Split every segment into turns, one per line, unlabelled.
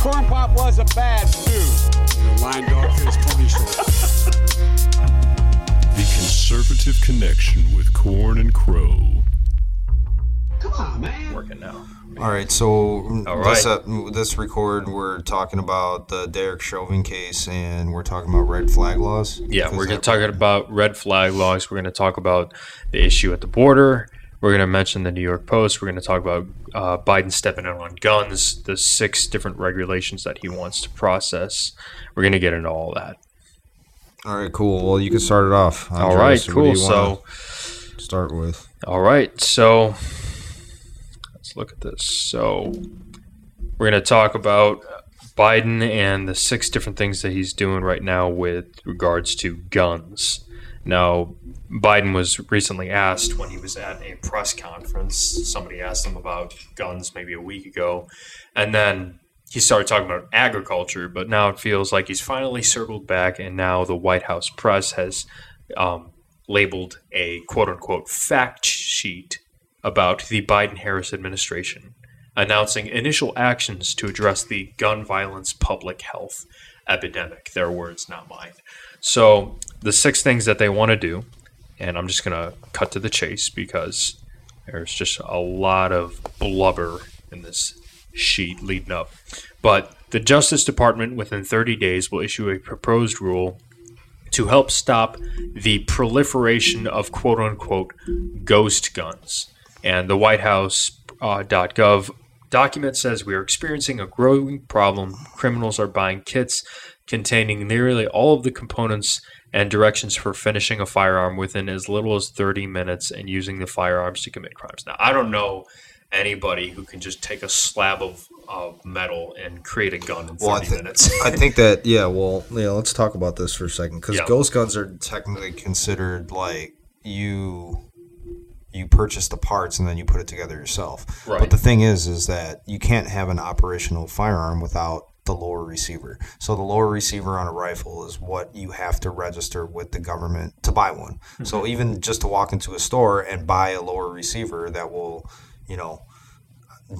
Corn Pop was a bad dude.
Line dog face pony show.
The Conservative Connection with Corn and Crow.
Come on, man.
working now.
All right, so
All
this uh, this record we're talking about the Derek Chauvin case, and we're talking about red flag laws.
Yeah, we're going to talk about red flag laws. We're going to talk about the issue at the border. We're going to mention the New York Post. We're going to talk about uh, Biden stepping in on guns, the six different regulations that he wants to process. We're going to get into all that.
All right, cool. Well, you can start it off.
all
Andres.
right,
What
cool. So,
start with.
all right, so let's look at this. So, we're going to talk about Biden and the six different things that he's doing right now with regards to guns. Now, Biden was recently asked when he was at a press conference, somebody asked him about guns maybe a week ago, and then he started talking about agriculture, but now it feels like he's finally circled back, and now the White House press has um, labeled a quote unquote fact sheet about the Biden Harris administration, announcing initial actions to address the gun violence public health epidemic. Their words, not mine. So, the six things that they want to do, and I'm just to cut to the chase because there's just a lot of blubber in this sheet leading up. But the Justice Department within 30 days will issue a proposed rule to help stop the proliferation of quote unquote ghost guns. And the White House uh, .gov document says we are experiencing a growing problem. Criminals are buying kits containing nearly all of the components and directions for finishing a firearm within as little as 30 minutes and using the firearms to commit crimes. Now, I don't know anybody who can just take a slab of, of metal and create a gun in 30
Well, I think
minutes.
I think that yeah. Well, yeah. Let's talk about this for a second because
Yeah.
ghost guns are technically considered like you you purchase the parts and then you put it together yourself.
Right.
But the thing is, is that you can't have an operational firearm without the lower receiver. So the lower receiver on a rifle is what you have to register with the government to buy one. So mm-hmm. even just to walk into a store and buy a lower receiver that will, you know,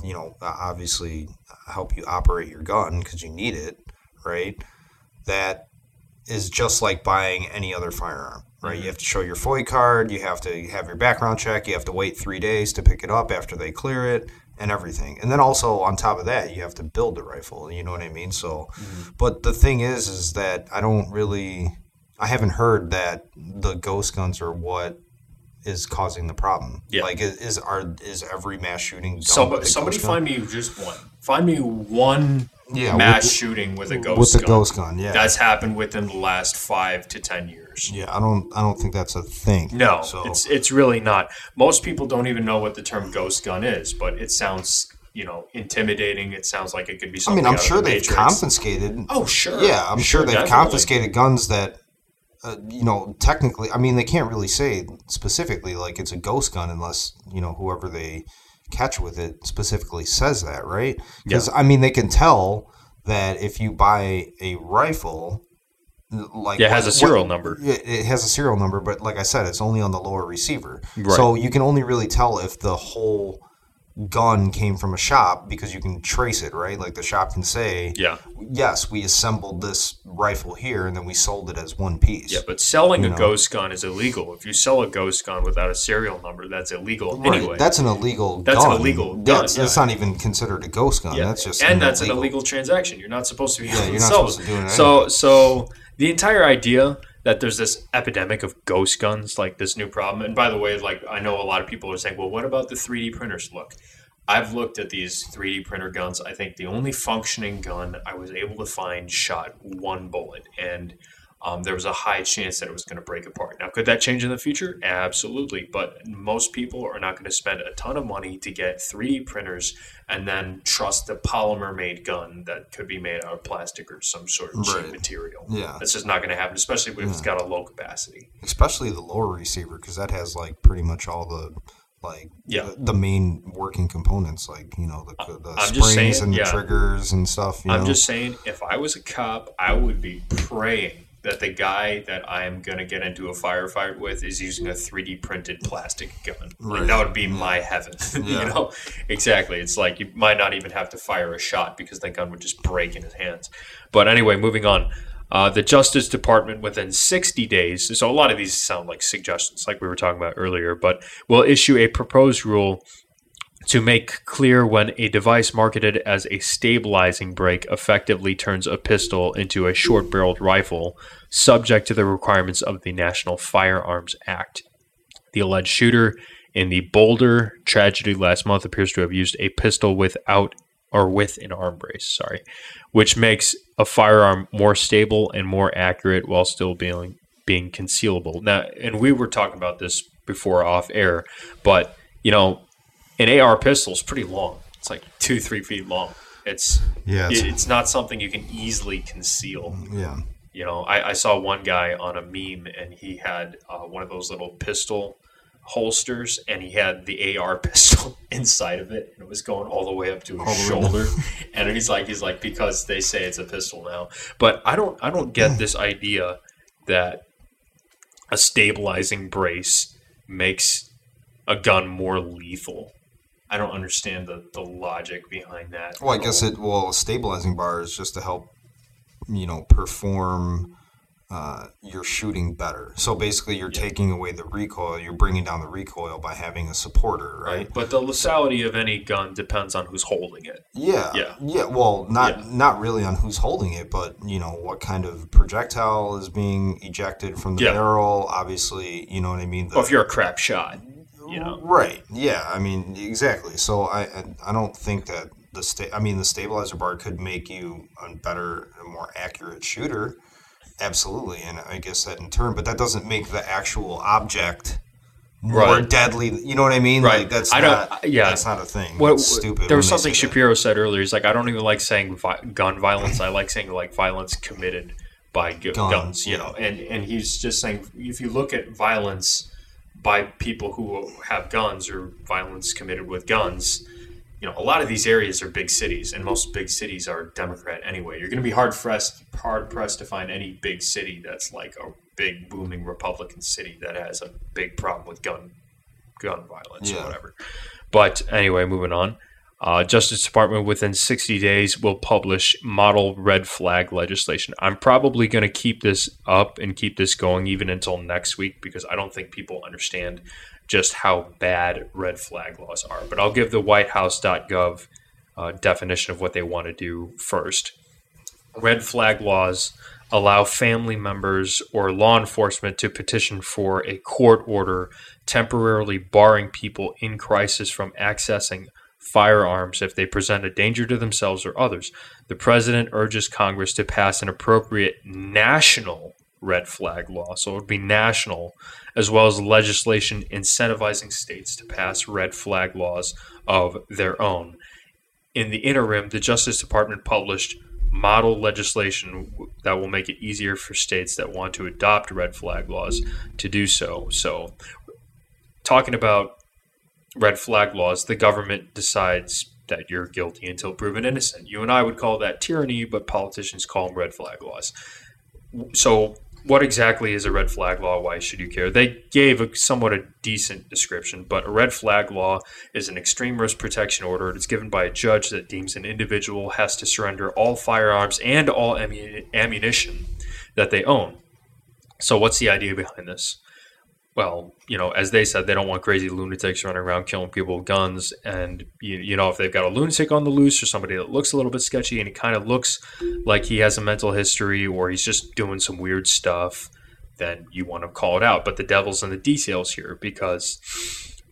you know, obviously help you operate your gun because you need it, right? That is just like buying any other firearm, right? You mm-hmm. have to show your FOID card, you have to have your background check, you have to wait three days to pick it up after they clear it, and everything. And then also on top of that, you have to build the rifle. You know what I mean? So, mm-hmm. but the thing is, is that I don't really, I haven't heard that the ghost guns are what is causing the problem.
Yeah.
Like is, is are is every mass shooting
Somebody,
ghost gun?
find me just one. Find me one
Yeah,
mass
with
shooting with a ghost
with
gun.
ghost gun, yeah.
That's happened within the last five to ten years.
Yeah, I don't I don't think that's a thing.
No,
so
it's it's really not. Most people don't even know what the term ghost gun is, but it sounds you know intimidating. It sounds like it could be
I mean, I'm sure
the
they've
Matrix.
confiscated.
Oh sure.
Yeah, I'm sure, they've
definitely.
confiscated guns that, uh, you know, technically. I mean, they can't really say specifically like it's a ghost gun unless you know whoever they catch with it specifically says that, right? Because I mean, they can tell that if you buy a rifle, like
Yeah, it has a serial
what-
number.
Yeah, it has a serial number, but like I said, it's only on the lower receiver,
Right.
so you can only really tell if the whole gun came from a shop because you can trace it, right? Like the shop can say,
Yeah.
yes, we assembled this rifle here and then we sold it as one piece.
Yeah, but selling
You
a
know.
ghost gun is illegal. If you sell a ghost gun without a serial number, that's illegal
Right,
anyway.
That's an illegal
That's an
gun.
illegal gun,
That's, that's not even considered a ghost gun.
Yeah,
That's just
and that's an illegal transaction. You're not supposed to be
Yeah, you're not supposed to do it
So, so the entire idea that there's this epidemic of ghost guns, like this new problem. And by the way, like I know a lot of people are saying, well, what about the 3D printers? Look, I've looked at these 3D printer guns. I think the only functioning gun I was able to find shot one bullet, and um, there was a high chance that it was going to break apart. Now, could that change in the future? Absolutely. But most people are not going to spend a ton of money to get 3D printers and then trust the polymer made gun that could be made out of plastic or some sort of cheap
Right.
material.
Yeah.
That's just not going to happen, especially if it's got a low capacity.
especially the lower receiver because that has like pretty much all the like
Yeah.
the, the main working components like you know the, the
I'm
springs
saying,
and the
yeah.
triggers and stuff you
I'm
know?
just saying, if I was a cop, I would be praying that the guy that I am going to get into a firefight with is using a 3D printed plastic gun. Like,
Right.
that would be my heaven.
Yeah.
you know, exactly. It's like you might not even have to fire a shot because that gun would just break in his hands. But anyway, moving on. Uh, the Justice Department within 60 days, so a lot of these sound like suggestions, like we were talking about earlier, but will issue a proposed rule to make clear when a device marketed as a stabilizing brake effectively turns a pistol into a short barreled rifle, subject to the requirements of the National Firearms Act. The alleged shooter in the Boulder tragedy last month appears to have used a pistol without or with an arm brace, sorry, which makes a firearm more stable and more accurate while still being being concealable. Now, and we were talking about this before off air, but you know, an AR pistol is pretty long. It's like two, three feet long. It's
Yeah,
it's,
it's-
not something you can easily conceal.
yeah
You know, I, I saw one guy on a meme and he had uh, one of those little pistol holsters and he had the AR pistol inside of it and it was going all the way up to his
All
shoulder. and he's like, he's like, because they say it's a pistol now. But I don't, I don't get this idea that a stabilizing brace makes a gun more lethal. I don't understand the, the logic behind that.
well i guess
all.
it well a stabilizing bar is just to help you know perform uh, you're shooting better so basically you're taking away the recoil you're bringing down the recoil by having a supporter right
Right. But the lethality of any gun depends on who's holding it.
Yeah.
Yeah.
Yeah. Well, not
Yeah.
not really on who's holding it, but you know what kind of projectile is being ejected from the
Yeah.
barrel. Obviously, you know what I mean. The-
Well, if you're a crap shot, you know.
right. Yeah. I mean, exactly. So I I, I don't think that the sta- I mean the stabilizer bar could make you a better, a more accurate shooter. Absolutely, and I guess that in turn, but that doesn't make the actual object more
Right.
deadly. You know what I mean?
Right.
Like that's
I don't-
not.
Uh, yeah.
That's not a thing.
What,
That's stupid.
There was something
say that.
Shapiro said earlier. He's like, I don't even like saying vi- gun violence. I like saying like violence committed by gu-
Guns,
guns. You know, and and he's just saying if you look at violence by people who have guns or violence committed with guns, you know, a lot of these areas are big cities, and most big cities are Democrat anyway. You're going to be hard pressed hard pressed to find any big city that's like a big booming Republican city that has a big problem with gun gun violence
Yeah.
or whatever. But anyway, moving on. Uh, Justice Department within 60 days will publish model red flag legislation. I'm probably going to keep this up and keep this going even until next week because I don't think people understand just how bad red flag laws are. But I'll give the WhiteHouse.gov uh, definition of what they want to do first. Red flag laws allow family members or law enforcement to petition for a court order temporarily barring people in crisis from accessing firearms if they present a danger to themselves or others. The president urges Congress to pass an appropriate national red flag law. So it would be national, as well as legislation incentivizing states to pass red flag laws of their own. In the interim, the Justice Department published model legislation that will make it easier for states that want to adopt red flag laws to do so. So, talking about red flag laws, the government decides that you're guilty until proven innocent. You and I would call that tyranny, but politicians call them red flag laws. So, what exactly is a red flag law? Why should you care? They gave a somewhat a decent description, but a red flag law is an extreme risk protection order. It's given by a judge that deems an individual has to surrender all firearms and all ammunition that they own. So, what's the idea behind this? Well, you know, as they said, they don't want crazy lunatics running around killing people with guns. And, you, you know, if they've got a lunatic on the loose or somebody that looks a little bit sketchy and he kind of looks like he has a mental history or he's just doing some weird stuff, then you want to call it out. But the devil's in the details here because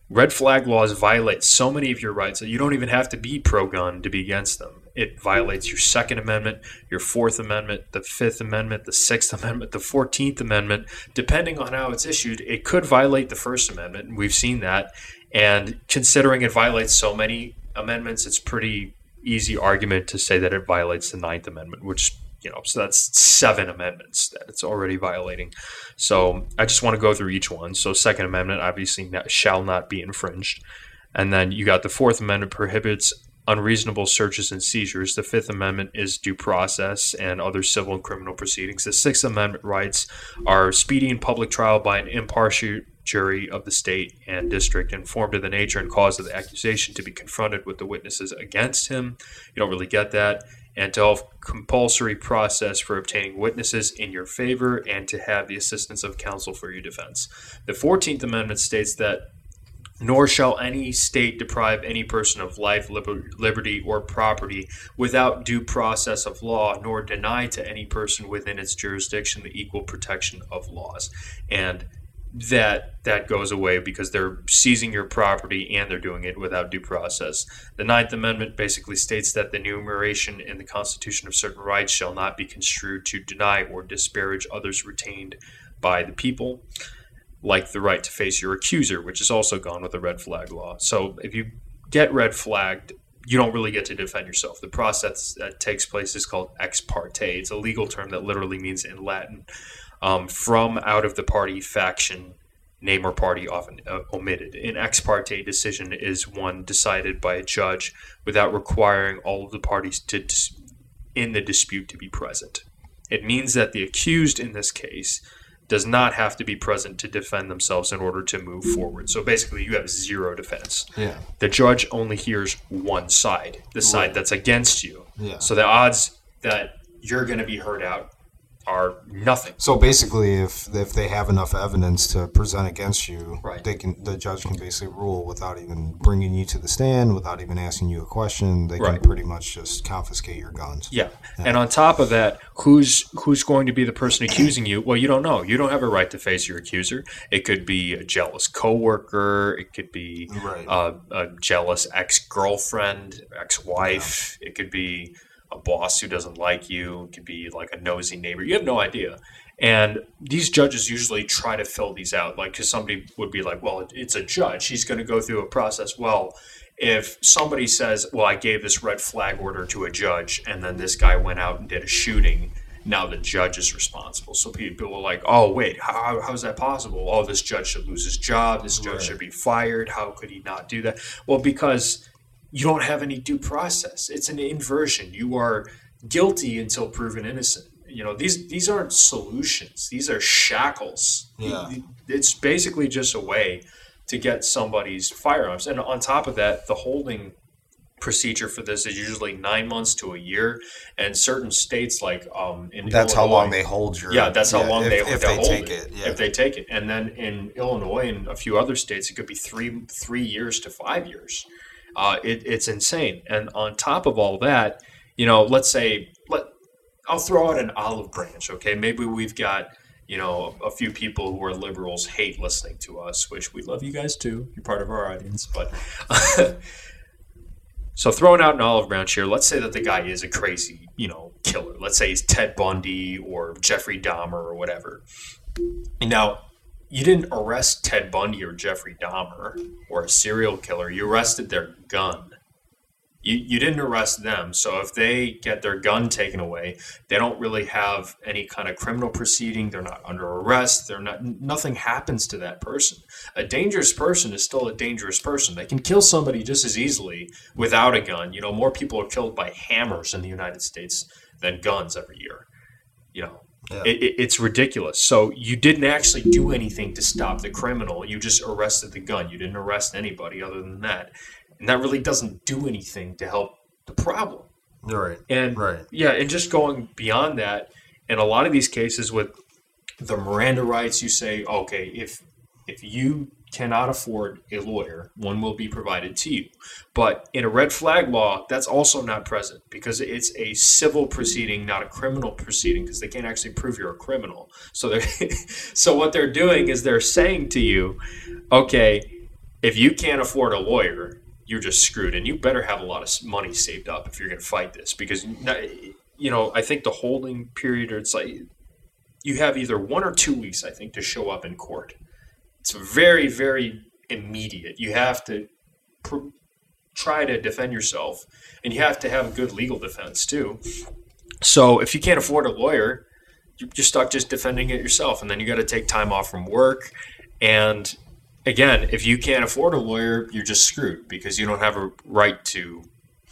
red flag laws violate so many of your rights that you don't even have to be pro gun to be against them. It violates your Second Amendment, your Fourth Amendment, the Fifth Amendment, the Sixth Amendment, the Fourteenth Amendment. Depending on how it's issued, it could violate the First Amendment. We've seen that. And considering it violates so many amendments, it's pretty easy argument to say that it violates the Ninth Amendment, which you know, so that's seven amendments that it's already violating. So I just want to go through each one. So Second Amendment obviously shall not be infringed, and then you got the Fourth Amendment prohibits unreasonable searches and seizures. The Fifth Amendment is due process and other civil and criminal proceedings. The Sixth Amendment rights are speedy and public trial by an impartial jury of the state and district informed of the nature and cause of the accusation to be confronted with the witnesses against him. You don't really get that. And to have compulsory process for obtaining witnesses in your favor and to have the assistance of counsel for your defense. The 14th Amendment states that nor shall any state deprive any person of life, liberty, or property without due process of law, nor deny to any person within its jurisdiction the equal protection of laws. And that that goes away because they're seizing your property and they're doing it without due process. The Ninth Amendment basically states that the enumeration in the Constitution of certain rights shall not be construed to deny or disparage others retained by the people like the right to face your accuser, which is also gone with the red flag law. So if you get red flagged, you don't really get to defend yourself. The process that takes place is called ex parte. It's a legal term that literally means in Latin um, from out of the party faction name or party often uh, omitted. An ex parte decision is one decided by a judge without requiring all of the parties to dis- in the dispute to be present. It means that the accused in this case does not have to be present to defend themselves in order to move forward. So basically, you have zero defense.
Yeah.
The judge only hears one side, the side
Right.
that's against you.
Yeah.
So the odds that you're going to be heard out are nothing.
So basically, if if they have enough evidence to present against you,
Right.
they can the judge can basically rule without even bringing you to the stand, without even asking you a question. They
Right.
can pretty much just confiscate your guns.
Yeah. And on top of that, who's who's going to be the person accusing you? Well, you don't know. You don't have a right to face your accuser. It could be a jealous coworker. It could be
Right.
a, a jealous ex-girlfriend, ex-wife. It could be a boss who doesn't like you. It could be like a nosy neighbor. You have no idea. And these judges usually try to fill these out. Like, because somebody would be like, well, it's a judge. He's going to go through a process. Well, if somebody says, well, I gave this red flag order to a judge, and then this guy went out and did a shooting, now the judge is responsible. So people are like, oh, wait, how, how is that possible? Oh, this judge should lose his job. This judge should be fired. How could he not do that? Well, because you don't have any due process. It's an inversion. You are guilty until proven innocent. You know, these these aren't solutions. These are shackles.
Yeah.
It's basically just a way to get somebody's firearms. And on top of that, the holding procedure for this is usually nine months to a year. And certain states like um in
That's how long they hold your.
yeah, that's how long
if,
they,
if
they
take
it.
it. Yeah.
If they take it, and then in Illinois and a few other states, it could be three three years to five years. Uh, it, it's insane. And on top of all that, you know, let's say let I'll throw out an olive branch. Okay, maybe we've got you know a, few people who are liberals hate listening to us, which we love you guys too. You're part of our audience, but. So throwing out an olive branch here, let's say that the guy is a crazy, you know, killer. Let's say he's Ted Bundy or Jeffrey Dahmer or whatever. Now, you didn't arrest Ted Bundy or Jeffrey Dahmer or a serial killer. You arrested their gun. You, you didn't arrest them. So if they get their gun taken away, they don't really have any kind of criminal proceeding. They're not under arrest. They're not nothing happens to that person. A dangerous person is still a dangerous person. They can kill somebody just as easily without a gun. You know, more people are killed by hammers in the United States than guns every year. You know,
Yeah.
it, it, it's ridiculous. So you didn't actually do anything to stop the criminal. You just arrested the gun. You didn't arrest anybody other than that, and that really doesn't do anything to help the problem.
Right.
And
Right.
yeah, and just going beyond that, in a lot of these cases with the Miranda rights, you say, okay, if if you cannot afford a lawyer, one will be provided to you. But in a red flag law, that's also not present because it's a civil proceeding, not a criminal proceeding, because they can't actually prove you're a criminal. So they're so what they're doing is they're saying to you, okay, if you can't afford a lawyer, you're just screwed, and you better have a lot of money saved up if you're going to fight this, because you know I think the holding period, or it's like you have either one or two weeks, I think, to show up in court. It's very, very immediate. You have to pr- try to defend yourself, and you have to have a good legal defense too. So if you can't afford a lawyer, you're stuck just defending it yourself, and then you got to take time off from work. And again, if you can't afford a lawyer, you're just screwed because you don't have a right to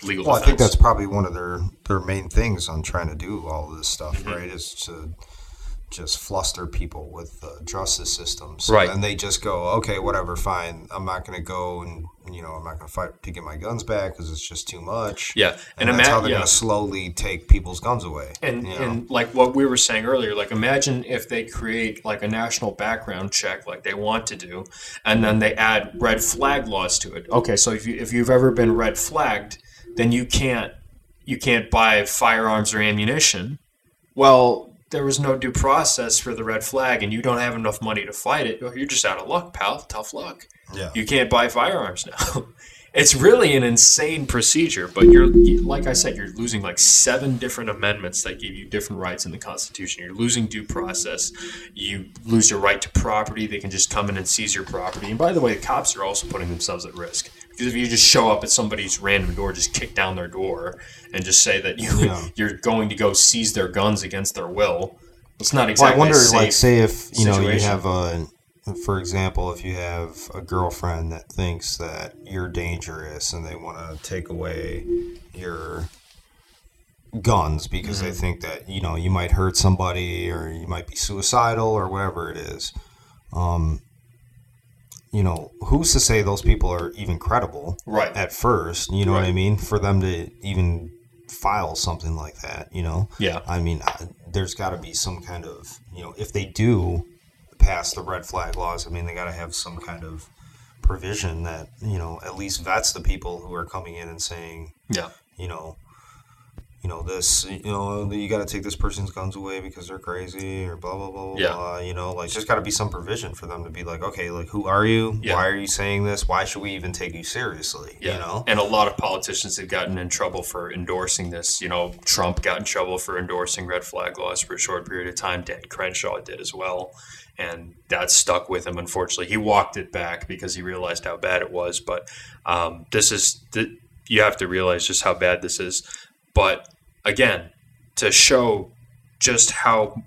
legal
Well, I think that's probably one of their their main things on trying to do all this stuff,
Mm-hmm.
right? Is to just fluster people with the justice system. So
Right.
And they just go, okay, whatever, fine. I'm not going to go and you know I'm not going to fight to get my guns back because it's just too much.
yeah,
And,
and,
that's how
ima-
they're
yeah.
going to slowly take people's guns away.
And,
you know?
and like what we were saying earlier, like imagine if they create like a national background check, like they want to do, and then they add red flag laws to it. Okay, so if you if you've ever been red flagged, then you can't you can't buy firearms or ammunition. Well, there was no due process for the red flag, and you don't have enough money to fight it. You're just out of luck, pal. Tough luck.
yeah.
You can't buy firearms now. It's really an insane procedure, but you're like I said, you're losing like seven different amendments that give you different rights in the Constitution. You're losing due process. You lose your right to property. They can just come in and seize your property. And by the way, the cops are also putting themselves at risk if you just show up at somebody's random door, just kick down their door, and just say that you
Yeah.
you're going to go seize their guns against their will, it's not
Well,
exactly.
I wonder, like, say if you know you have a, for example, if you have a girlfriend that thinks that you're dangerous and they want to take away your guns because
Mm-hmm.
they think that you know you might hurt somebody or you might be suicidal or whatever it is. Um, you know, who's to say those people are even credible
Right.
at first? You know what I mean? For them to even file something like that, you know.
Yeah.
I mean, I- there's got to be some kind of, you know, if they do pass the red flag laws, I mean, they got to have some kind of provision that, you know, at least vets the people who are coming in and saying,
yeah.
you know, you know this, you know, you got to take this person's guns away because they're crazy or blah blah blah.
Yeah.
blah. You know, like there's got to be some provision for them to be like, okay, like who are you?
Yeah.
Why are you saying this? Why should we even take you seriously?
Yeah.
You know.
And a lot of politicians have gotten in trouble for endorsing this. You know, Trump got in trouble for endorsing red flag laws for a short period of time. Dan Crenshaw did as well. And that stuck with him, unfortunately. He walked it back because he realized how bad it was. But um, this is, th- you have to realize just how bad this is. But again, to show just how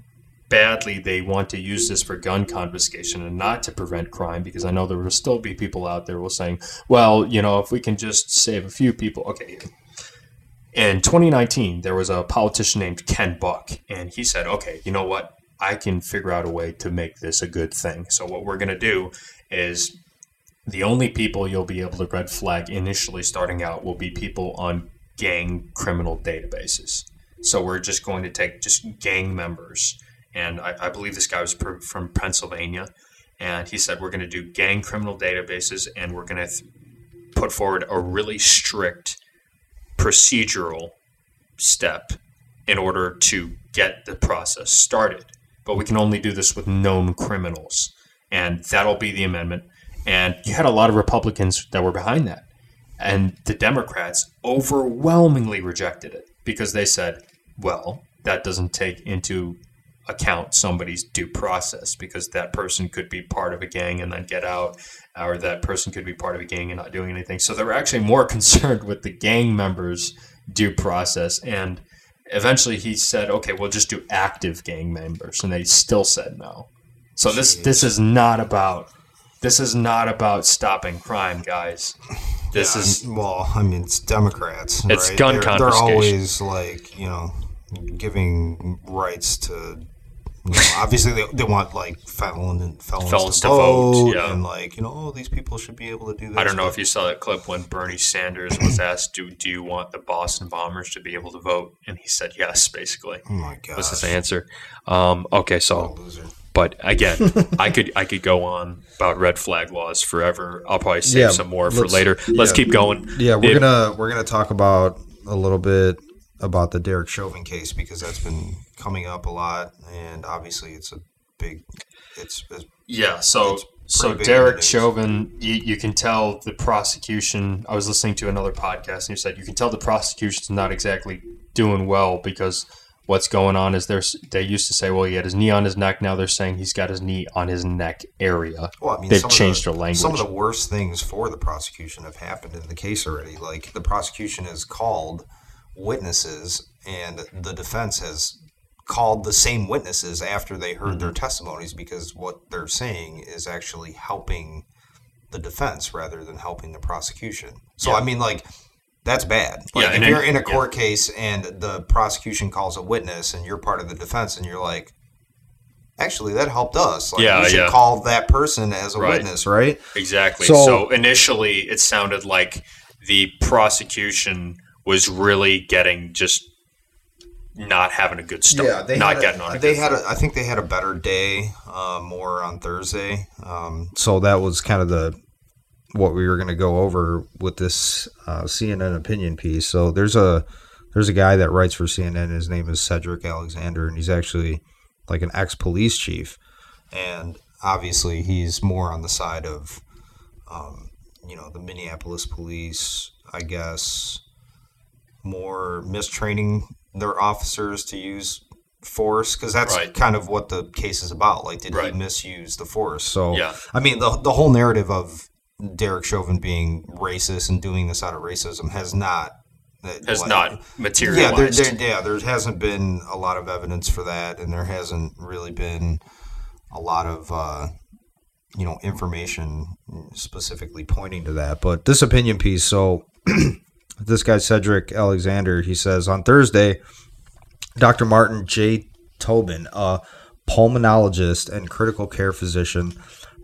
badly they want to use this for gun confiscation and not to prevent crime because I know there will still be people out there will saying, well, you know, if we can just save a few people, okay. In 2019, there was a politician named Ken Buck, and he said, okay, you know what? I can figure out a way to make this a good thing. So what we're going to do is the only people you'll be able to red flag initially starting out will be people on gang criminal databases. So we're just going to take just gang members. And I, I believe this guy was from Pennsylvania. And he said, we're going to do gang criminal databases and we're going to th- put forward a really strict procedural step in order to get the process started. But we can only do this with known criminals. And that'll be the amendment. And you had a lot of Republicans that were behind that. And the Democrats overwhelmingly rejected it because they said, well, that doesn't take into account somebody's due process because that person could be part of a gang and then get out, or that person could be part of a gang and not doing anything. So they were actually more concerned with the gang members' due process. And eventually he said, okay, we'll just do active gang members. And they still said no. So this this is not about this is not about stopping crime, guys. This
Yeah,
is
well, I mean, it's Democrats.
It's
right?
gun
they're, They're always like you know giving rights to. You know, obviously, they, they want like felon and felons,
Felons
to,
to vote,
vote,
yeah.
and like you know, oh, these people should be able to do this.
I don't know
but-
if you saw that clip when Bernie Sanders was asked, "Do do you want the Boston Bombers to be able to vote?" And he said yes, basically.
Oh my god,
Was his answer. Um, okay, so
loser.
But again, I could I could go on about red flag laws forever. I'll probably save
Yeah,
some more for later. Let's
yeah.
keep going.
Yeah, we're
It-
gonna we're gonna talk about
a little bit about the Derek Chauvin case because that's been coming up a lot, and obviously, it's a big. It's, it's
Yeah, so
It's
so
pretty big in the
Derek. Chauvin, you, you can tell the prosecution. I was listening to another podcast, and you said you can tell the prosecution's not exactly doing well because what's going on is there's they used to say, well, he had his knee on his neck. Now they're saying he's got his knee on his neck area.
Well, I mean,
They've changed
the,
their language.
Some of the worst things for the prosecution have happened in the case already. Like the prosecution has called witnesses, and the defense has called the same witnesses after they heard
Mm-hmm.
their testimonies because what they're saying is actually helping the defense rather than helping the prosecution. So I mean, like. That's bad. Like
Yeah,
if
and
you're in a court case and the prosecution calls a witness and you're part of the defense and you're like, actually that helped us. Like,
Yeah,
we should
yeah.
call that person as a
Right.
witness, right?
Exactly.
So-
So, initially, it sounded like the prosecution was really getting just not having a good start.
Yeah, they
not
had
getting
a,
on a
they
good
had
foot.
a, I think they had a better day uh, more on Thursday. Um,
so that was kind of the what we were going to go over with this uh, CNN opinion piece. So there's a there's a guy that writes for CNN. His name is Cedric Alexander, and he's actually like an ex police chief.
and obviously he's more on the side of, um, you know, the Minneapolis police. I guess more mistraining their officers to use force because that's
Right.
kind of what the case is about. Like, did
Right.
he misuse the force? So,
Yeah.
I mean, the the whole narrative of Derek Chauvin being racist and doing this out of racism has not
has
like-
not
yeah,
materialized.
there, there, yeah, there hasn't been a lot of evidence for that, and there hasn't really been a lot of uh, you know information specifically pointing to that. But
this opinion piece. So this guy Cedric Alexander, he says on Thursday, Dr. Martin J. Tobin, a pulmonologist and critical care physician,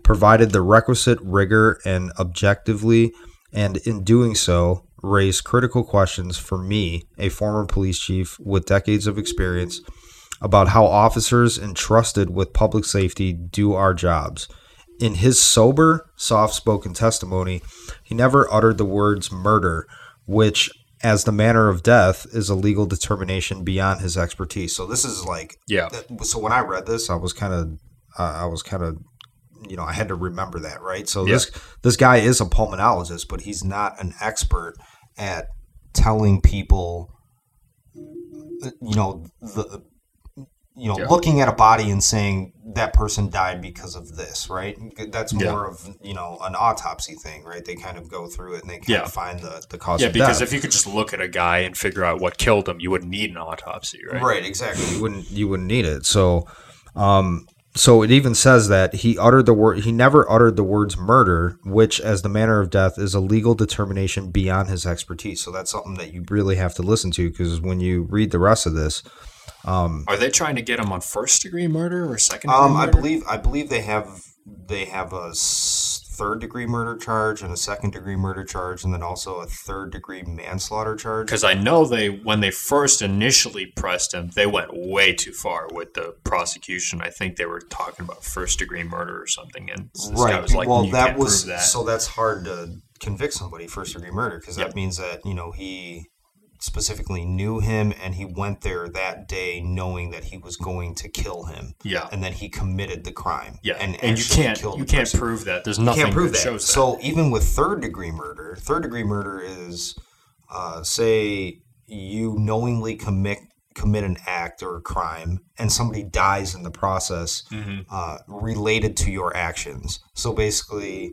provided the requisite rigor and objectively, and in doing so, raised critical questions for me, a former police chief with decades of experience, about how officers entrusted with public safety do our jobs. In his sober, soft spoken testimony, he never uttered the words murder, which, as the manner of death, is a legal determination beyond his expertise.
so this is like
yeah.
so when I read this, I was kind of uh, I was kind of you know I had to remember that right. So this this guy is a pulmonologist, but he's not an expert at telling people you know the you know
Yeah.
looking at a body and saying that person died because of this right that's
Yeah.
more of you know an autopsy thing right they kind of go through it and they kind
Yeah.
of find the, the cause
Yeah, because
death
if you could just look at a guy and figure out what killed him, you wouldn't need an autopsy, right?
right exactly
you wouldn't you wouldn't need it. So, um, so it even says that he uttered the word he never uttered the words murder, which, as the manner of death, is a legal determination beyond his expertise. So that's something that you really have to listen to because when you read the rest of this, um,
Are they trying to get him on first degree murder or second degree
Um, I believe I believe they have they have a third degree murder charge and a second degree murder charge, and then also a third degree manslaughter charge.
Because I know they, when they first initially pressed him, they went way too far with the prosecution. I think they were talking about first degree murder or something, and
Right.
was like,
well,
"You
that was
that."
so that's hard to convict somebody first degree murder because
Yep.
that means that you know he specifically knew him and he went there that day knowing that he was going to kill him.
Yeah.
And that he committed the crime.
Yeah,
And,
and, you can't
killed
you can't
person.
prove that. There's nothing
You
nothing
can't prove
that
that.
shows that.
So even with third degree murder, third degree murder is, uh, say you knowingly commit commit an act or a crime, and somebody dies in the process
Mm-hmm.
uh, related to your actions. So basically,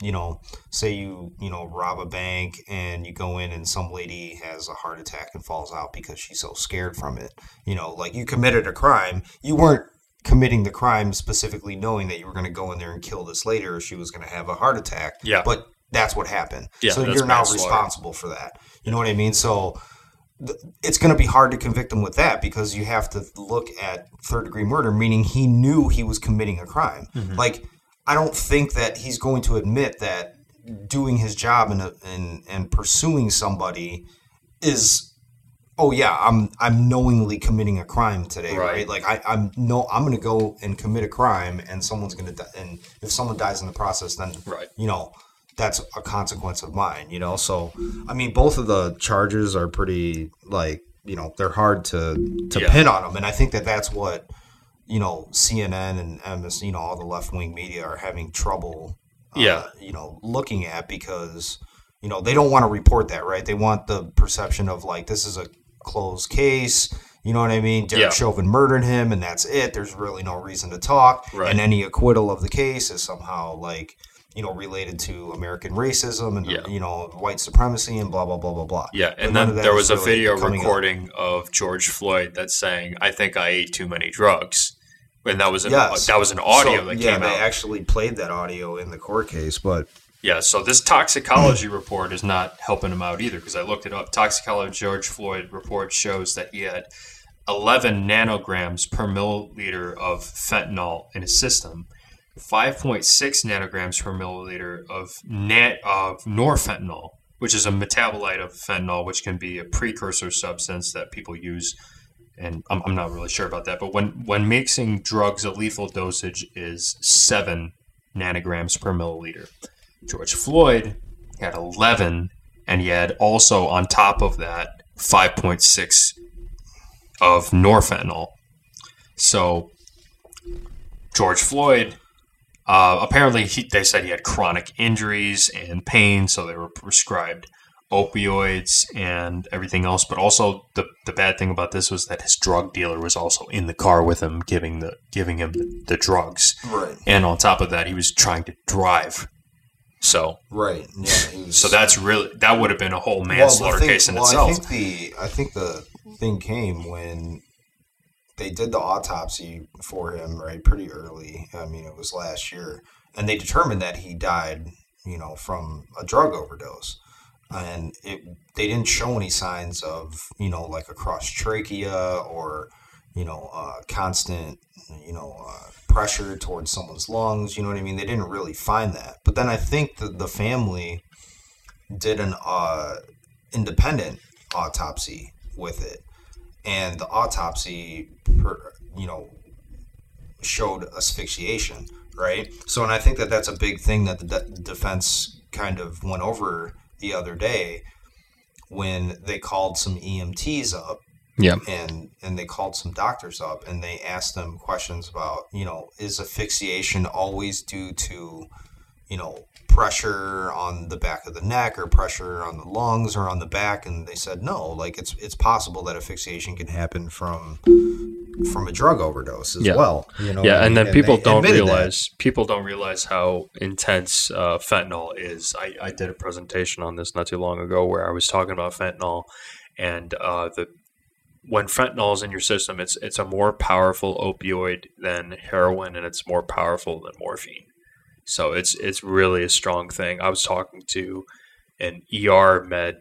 you know, say you you know rob a bank and you go in and some lady has a heart attack and falls out because she's so scared from it. You know, like you committed a crime. You weren't committing the crime specifically knowing that you were going to go in there and kill this lady or she was going to have a heart attack.
Yeah.
But that's what happened.
Yeah,
so you're now responsible for that. You know what I mean? So th- it's going to be hard to convict him with that because you have to look at third degree murder, meaning he knew he was committing a crime.
Mm-hmm.
Like, I don't think that he's going to admit that doing his job and and and pursuing somebody is oh yeah i'm i'm knowingly committing a crime today right,
Right.
like i i'm no i'm gonna go and commit a crime and someone's gonna die and if someone dies in the process then
Right.
you know that's a consequence of mine you know so i mean both of the charges are pretty like you know they're hard to to
Yeah.
pin on them and i think that that's what you know cnn and ms you know all the left-wing media are having trouble uh,
Yeah.
you know looking at because you know they don't want to report that right they want the perception of like this is a closed case you know what i mean derek
Yeah.
chauvin murdered him and that's it there's really no reason to talk
Right.
and any acquittal of the case is somehow like you know related to american racism and
Yeah.
you know white supremacy and blah blah blah blah blah
Yeah, and
none
then
there that
there
is
was a
really
video
coming up.
recording of George Floyd that's saying, "I think I ate too many drugs," and that was an
Yes.
that was an audio
So,
that
yeah,
came
they actually played that audio in the court case, but
Yeah, so this toxicology report is not helping him out either because I looked it up. Toxicology George Floyd report shows that he had 11 nanograms per milliliter of fentanyl in his system, 5.6 nanograms per milliliter of nat of norfentanyl, which is a metabolite of fentanyl, which can be a precursor substance that people use. And I'm, I'm not really sure about that, but when when mixing drugs, a lethal dosage is seven nanograms per milliliter. George Floyd had 11, and he had also on top of that 5.6 of norfentanyl. So George Floyd, uh, apparently, he, they said he had chronic injuries and pain, so they were prescribed opioids and everything else. But also, the the bad thing about this was that his drug dealer was also in the car with him, giving the giving him the, the drugs.
right,
And on top of that, he was trying to drive. So,
right, yeah. was-
so that's really that would have been a whole
Well,
manslaughter
thing-
case in
well,
itself.
I think the I think the thing came when they did the autopsy for him, right? Pretty early. I mean, it was last year, and they determined that he died, you know, from a drug overdose. And it they didn't show any signs of, you know, like a cross trachea or, you know, uh, constant, you know, uh, pressure towards someone's lungs. You know what I mean? They didn't really find that. But then I think that the family did an uh, independent autopsy with it, and the autopsy, per, you know, showed asphyxiation, right? So, and I think that that's a big thing that the de- defense kind of went over the other day when they called some EMTs up
yeah,
and and they called some doctors up and they asked them questions about you know is asphyxiation always due to you know pressure on the back of the neck or pressure on the lungs or on the back and they said no like it's it's possible that asphyxiation can happen from from a drug overdose as
Yeah.
well you know
yeah, and then people don't
admitted that.
realize people don't realize how intense uh, fentanyl is. I, I did a presentation on this not too long ago where I was talking about fentanyl and uh, the when fentanyl is in your system, it's it's a more powerful opioid than heroin, and it's more powerful than morphine. So it's it's really a strong thing. I was talking to an ER med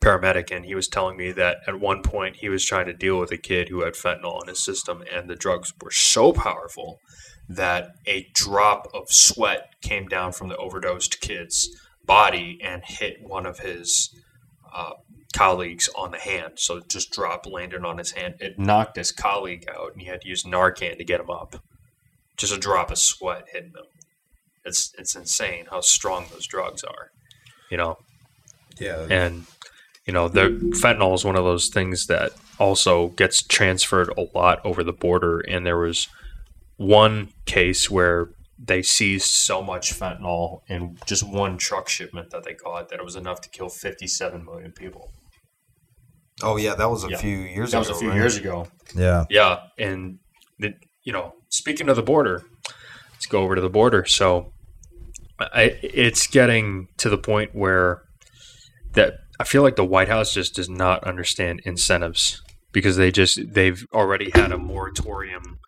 paramedic, and he was telling me that at one point he was trying to deal with a kid who had fentanyl in his system, and the drugs were so powerful that a drop of sweat came down from the overdosed kid's body and hit one of his uh, colleagues on the hand. So it just dropped, landed on his hand. It knocked his colleague out, and he had to use Narcan to get him up. Just a drop of sweat hitting him. It's it's insane how strong those drugs are, you know.
yeah
And you know, the fentanyl is one of those things that also gets transferred a lot over the border. And there was one case where they seized so much fentanyl in just one truck shipment that they caught that it was enough to kill 57 million people.
Oh yeah, that was a
Yeah.
few years
That
ago.
was a few
right?
years ago.
Yeah.
Yeah, and the, you know, speaking of the border, let's go over to the border. So, I, it's getting to the point where that I feel like the White House just does not understand incentives because they just they've already had a moratorium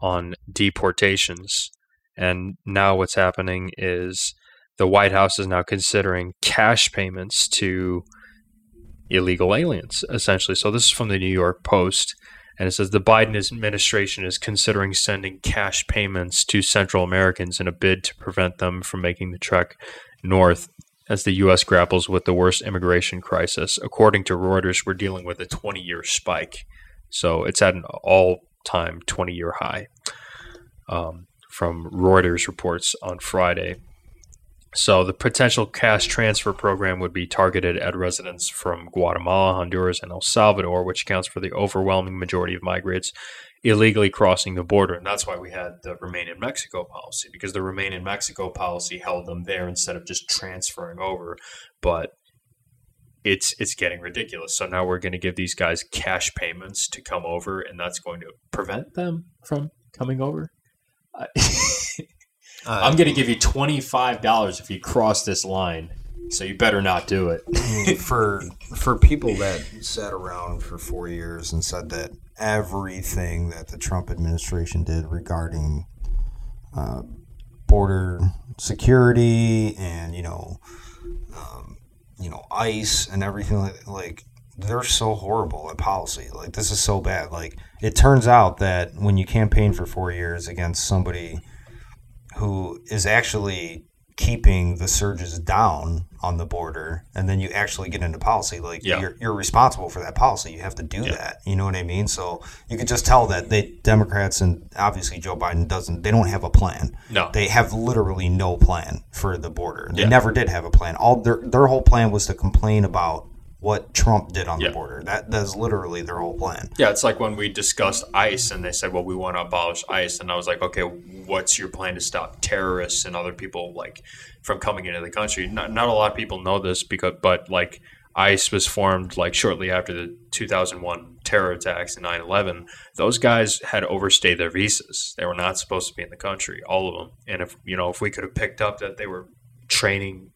on deportations, and now what's happening is the White House is now considering cash payments to illegal aliens, essentially. So this is from the New York Post. And it says the Biden administration is considering sending cash payments to Central Americans in a bid to prevent them from making the trek north as the U.S. grapples with the worst immigration crisis. According to Reuters, we're dealing with a 20 year spike. So it's at an all time 20 year high um, from Reuters reports on Friday. So the potential cash transfer program would be targeted at residents from Guatemala, Honduras, and El Salvador, which accounts for the overwhelming majority of migrants illegally crossing the border. And that's why we had the remain in Mexico policy, because the remain in Mexico policy held them there instead of just transferring over. But it's it's getting ridiculous. So now we're going to give these guys cash payments to come over, and that's going to prevent them from coming over.
Uh,
I'm going to give you twenty five dollars if you cross this line. So you better not do it.
For for people that sat around for four years and said that everything that the Trump administration did regarding uh, border security and you know, um, you know, ICE and everything like, like they're so horrible at policy. Like this is so bad. Like it turns out that when you campaign for four years against somebody who is actually keeping the surges down on the border and then you actually get into policy like
Yeah.
you're, you're responsible for that policy. You have to do that. You know what i mean? So you could just tell that they democrats and obviously joe biden doesn't they don't have a plan.
No.
they have literally no plan for the border. They
Yeah.
never did have a plan. All their their whole plan was to complain about what trump did on
Yeah.
the border that that's literally their whole plan
Yeah, it's like when we discussed ICE and they said, well, we want to abolish ICE. And I was like, okay, what's your plan to stop terrorists and other people like from coming into the country? Not, not a lot of people know this because, but like ICE was formed like shortly after the 2001 terror attacks and 9 11. Those guys had overstayed their visas. They were not supposed to be in the country, all of them. And if, you know, if we could have picked up that they were training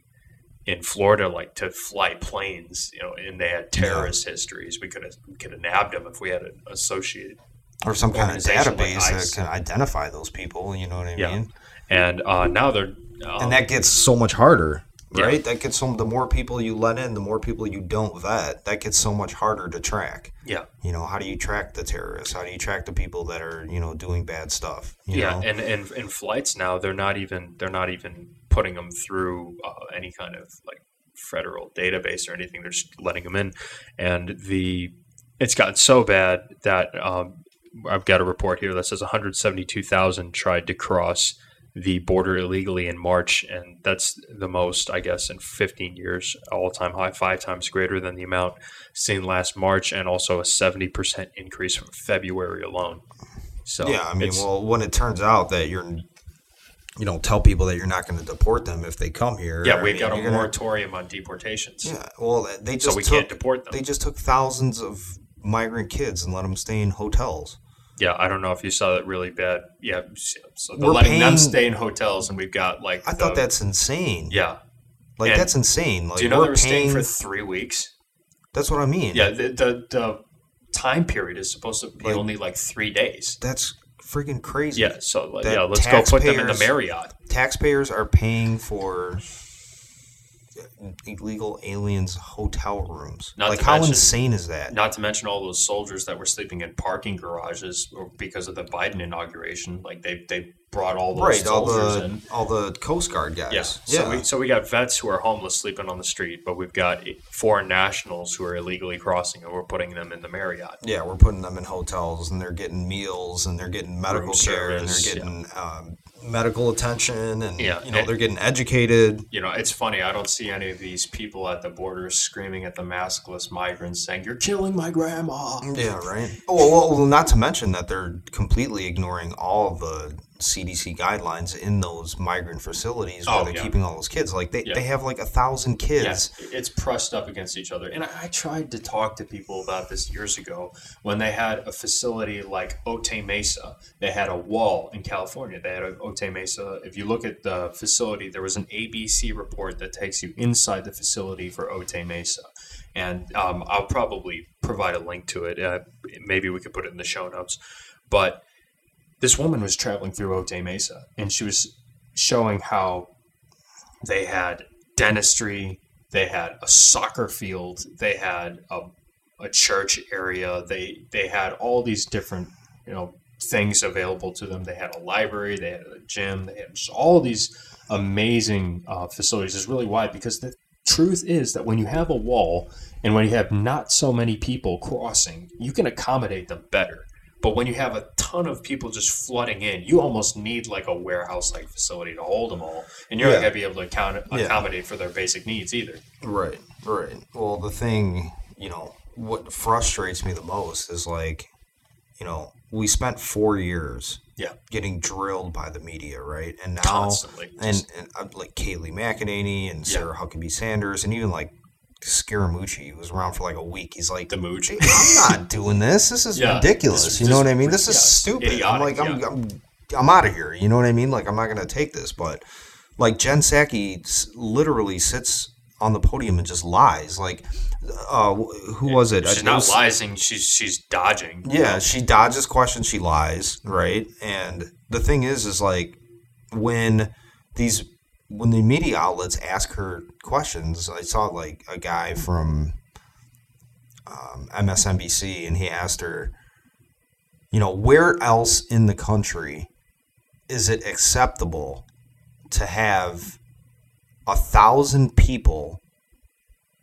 in Florida, like to fly planes, you know, and they had terrorist histories. We could have we could have nabbed them if we had an associated.
or some kind of
Organization like
database that can identify those people you know what i
Yeah.
mean
And uh, now they're um,
and that gets so much harder
Yeah.
right that gets some the more people you let in the more people you don't vet that gets so much harder to track
yeah
you know how do you track the terrorists how do you track the people that are you know doing bad stuff you
yeah
know?
and, and in flights now they're not even they're not even putting them through uh, any kind of like federal database or anything. They're just letting them in, and the it's gotten so bad that um, I've got a report here that says 172,000 tried to cross the border illegally in March, and that's the most, I guess, in 15 years, all time high, five times greater than the amount seen last March, and also a 70% increase from February alone. So
yeah i mean well when it turns out that you're you don't tell people that you're not going to deport them if they come here
yeah, we've
mean,
got a
you're gonna-
moratorium on deportations.
yeah well they just so
we
took,
can't deport them.
they just took thousands of migrant kids and let them stay in hotels
Yeah, I don't know if you saw that really bad. Yeah, so they're
We're
letting them stay in hotels, and we've got like
i thought that's insane
yeah.
like
and
that's insane like
Do you know
we're
they were staying for three weeks?
that's what i mean
Yeah, the, the the time period is supposed to be
Like-
only like three days.
that's freaking crazy
Yeah, so like, yeah, let's go put them in the Marriott.
taxpayers are paying for illegal aliens hotel rooms.
Not
like how
mention-
insane is that?
Not to mention all those soldiers that were sleeping in parking garages because of the Biden inauguration. Like they they brought all those
right, all the
in.
all the Coast Guard guys.
Yeah. So we so we got vets who are homeless sleeping on the street, but we've got foreign nationals who are illegally crossing, and we're putting them in the Marriott.
yeah, we're putting them in hotels and they're getting meals and they're getting medical
Room
care and they're getting um, medical attention and
Yeah,
you know
and-
they're getting educated.
You know, it's funny. I don't see any of these people at the border screaming at the maskless migrants saying, You're killing my grandma.
Yeah, right. Oh, well, well, not to mention that they're completely ignoring all of the CDC guidelines in those migrant facilities where
Oh,
they're
yeah.
keeping all those kids. Like they,
Yeah.
they have like a thousand kids.
Yes, it's pressed up against each other. And I, I tried to talk to people about this years ago when they had a facility like Otay Mesa. They had a wall in California. They had a Otay Mesa. If you look at the facility, there was an ABC report that takes you inside the facility for Otay Mesa. And um, I'll probably provide a link to it. Uh, maybe we could put it in the show notes. But this woman was traveling through Otay Mesa and she was showing how they had dentistry, they had a soccer field, they had a, a church area, they they had all these different you know things available to them. They had a library, they had a gym, they had all these amazing uh, facilities. Is really why because the truth is that when you have a wall and when you have not so many people crossing, you can accommodate them better. But when you have a ton of people just flooding in, you almost need like a warehouse like facility to hold them all, and you're
Yeah.
not going to be able to account,
Yeah.
accommodate for their basic needs either.
Right, right. Well, the thing, you know, what frustrates me the most is like, you know, we spent four years
Yeah,
getting drilled by the media, right? And now,
Constantly.
and, and uh, like Kayleigh McEnany and
Yeah.
Sarah Huckabee Sanders, and even like Scaramucci, who was around for like a week. He's like,
the mooch.
I'm not doing this. This is
Yeah,
ridiculous.
this is
you know
just
what I mean? This is
yeah,
stupid. I'm
idiotic,
like, I'm. I'm, I'm out of here. You know what I mean? Like, I'm not to take this. But like, Jen Psaki s- literally sits on the podium and just lies. Like, uh, wh- who was it?
She's
It
not
was-
lying. She's she's dodging.
Yeah, she dodges questions. She lies, right? And the thing is, is like when these when the media outlets ask her questions. I saw like a guy from um, MSNBC, and he asked her, you know, where else in the country is it acceptable to have a thousand people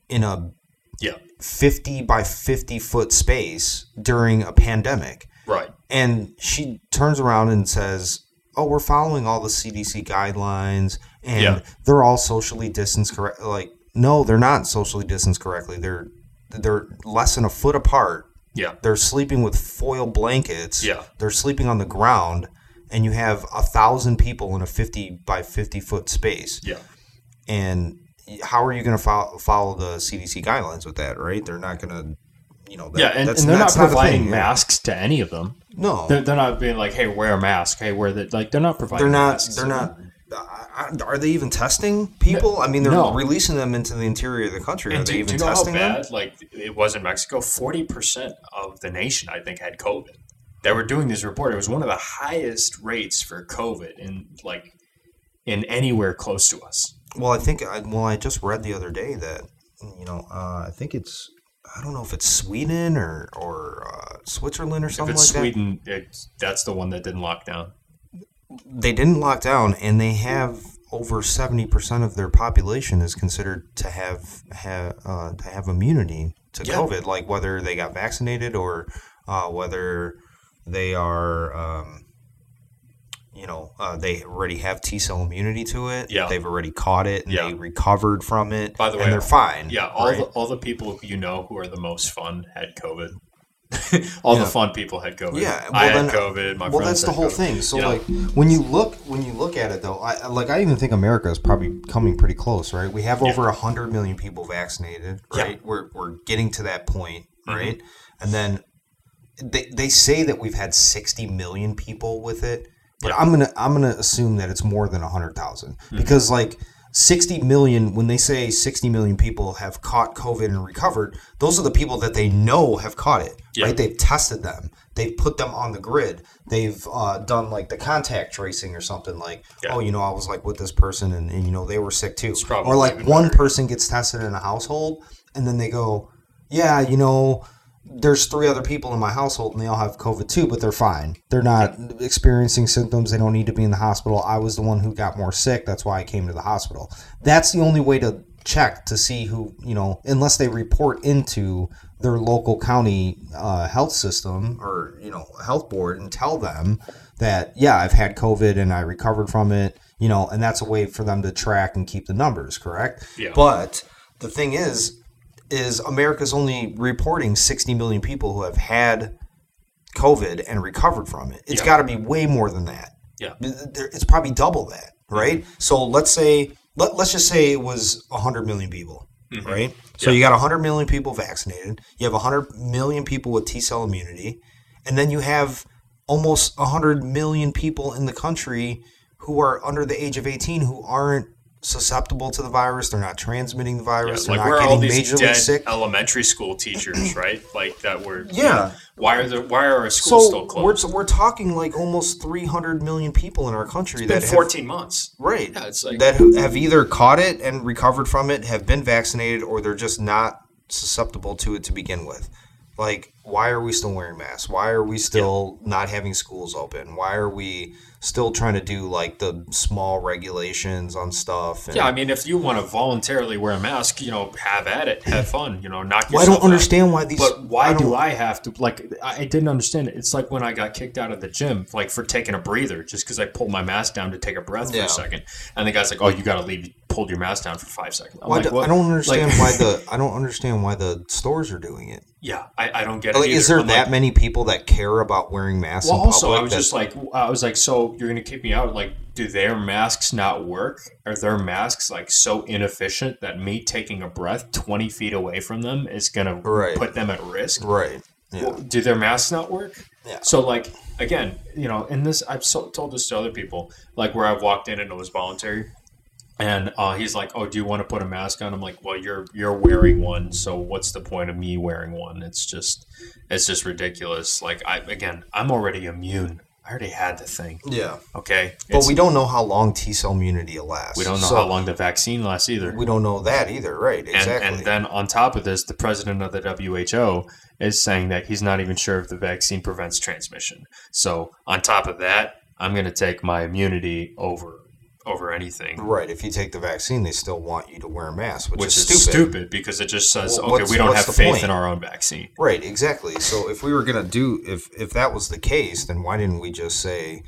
in a
Yeah.
50 by 50 foot space during a pandemic.
Right.
And she turns around and says, Oh, we're following all the CDC guidelines and
Yeah.
they're all socially distanced correct. Like, no, they're not socially distanced correctly. They're they're less than a foot apart.
Yeah.
They're sleeping with foil blankets.
Yeah.
They're sleeping on the ground, and you have a thousand people in a 50 by 50 foot space
Yeah.
and how are you going to follow, follow the CDC guidelines with that? Right? They're not going to, you know. That,
Yeah, and,
that's-
and they're not providing masks to any of them.
No,
They're, they're not being like, "Hey, wear a mask." Hey, wear the like. They're not providing.
they're not.
masks.
They're not. I- I- Are they even testing people? I mean, they're
No.
releasing them into the interior of the country. Are
And
they even
do you know how
testing them?
Like it was in Mexico. Forty percent of the nation, I think, had COVID. They were doing this report. It was one of the highest rates for COVID in like in anywhere close to us.
Well, I think. I, well, I just read the other day that you know. Uh, I think it's. I don't know if it's Sweden or or uh, Switzerland or something
If
something
it's
like that.
Sweden, that's the one that didn't lock down.
They didn't lock down and they have over 70% of their population is considered to have have uh, to have immunity to
Yeah.
covid like whether they got vaccinated or uh, whether they are um, you know uh, they already have T cell immunity to it
Yeah.
they've already caught it and
Yeah.
they recovered from it
By the way,
and they're fine
Yeah, all
right?
the all the people you know who are the most fun had COVID. all
Yeah.
the fun people had COVID.
Yeah,
I
well,
had
then-
COVID. My
well, that's the whole
COVID.
thing. So
You know?
like when you look when you look at it though, I like I even think America is probably coming pretty close, right? We have over a hundred million people vaccinated,
Yeah.
right? We're we're getting to that point,
Mm-hmm.
right? And then they they say that we've had sixty million people with it, but I'm gonna I'm gonna assume that it's more than hundred
Mm-hmm.
because like. 60 million when they say 60 million people have caught covid and recovered those are the people that they know have caught it
Yeah.
right they've tested them they've put them on the grid they've uh, done like the contact tracing or something like
Yeah.
oh you know i was like with this person and, and you know they were sick too or like one
better.
person gets tested in a household and then they go yeah you know there's three other people in my household and they all have covid too but they're fine. They're not experiencing symptoms. They don't need to be in the hospital. I was the one who got more sick. That's why i came to the hospital. That's the only way to check to see who you know unless they report into their local county uh, health system or you know health board and tell them that yeah I've had COVID and I recovered from it you know and that's a way for them to track and keep the numbers correct?
Yeah.
but the thing is is America's only reporting 60 million people who have had COVID and recovered from it. It's
Yeah.
got to be way more than that.
Yeah.
It's probably double that, right? Mm-hmm. So let's say let, let's just say it was 100 million people, mm-hmm. right? So you got 100 million people vaccinated. You have 100 million people with T cell immunity, and then you have almost 100 million people in the country who are under the age of 18 who aren't susceptible to the virus. They're not transmitting the virus.
like
They're
where
not
are all
getting
these
majorly
dead
sick.
elementary school teachers, right? Like that were
Yeah.
Why are the why are our schools still
So we're,
closed?
we're talking like almost 300 million people in our country that have-
14 months.
Right.
Yeah, it's like-
that have either caught it and recovered from it, have been vaccinated, or they're just not susceptible to it to begin with. Like, why are we still wearing masks? Why are we still not having schools open? Why are we still trying to do like the small regulations on stuff? And,
Yeah, I mean, if you want to voluntarily wear a mask, you know, have at it, have fun, you know, knock yourself
well, I don't
out.
understand why these.
But why
I don't-
I have to like? I I didn't understand it. It's like when I got kicked out of the gym, like for taking a breather, just because I pulled my mask down to take a breath for a second, and the guy's like, "Oh, you got to leave." You pulled your mask down for five seconds. Like,
do, I don't understand
Like-
why the I don't understand why the stores are doing it.
Yeah, I, I don't get it. Either.
is there
I'm
that
like,
many people that care about wearing masks?
Well, also, I was just like, I was like, so you're gonna kick me out? Like, do their masks not work? Are their masks like so inefficient that me taking a breath 20 feet away from them is gonna
Right.
put them at risk?
right. Yeah.
Well, do their masks not work?
Yeah.
So like again, you know, in this, I've so, told this to other people, like where I've walked in and it was voluntary, and uh, he's like, "Oh, do you want to put a mask on?" I'm like, "Well, you're you're wearing one, so what's the point of me wearing one? It's just, it's just ridiculous. Like I again, I'm already immune. I already had the thing.
yeah.
Okay,
But we don't know how long T cell immunity will last.
we don't know
So
how long the vaccine lasts either.
We don't know that either, right?
And,
Exactly.
and then on top of this, the president of the WHO is saying that he's not even sure if the vaccine prevents transmission. So on top of that, I'm going to take my immunity over over anything,
right, if you take the vaccine, they still want you to wear a mask, which,
which
is
is
stupid.
stupid. because it just says,
Well,
okay, we don't have faith
point?
in our own vaccine.
Right, exactly. So if we were gonna do if if that was the case, then why didn't we just say,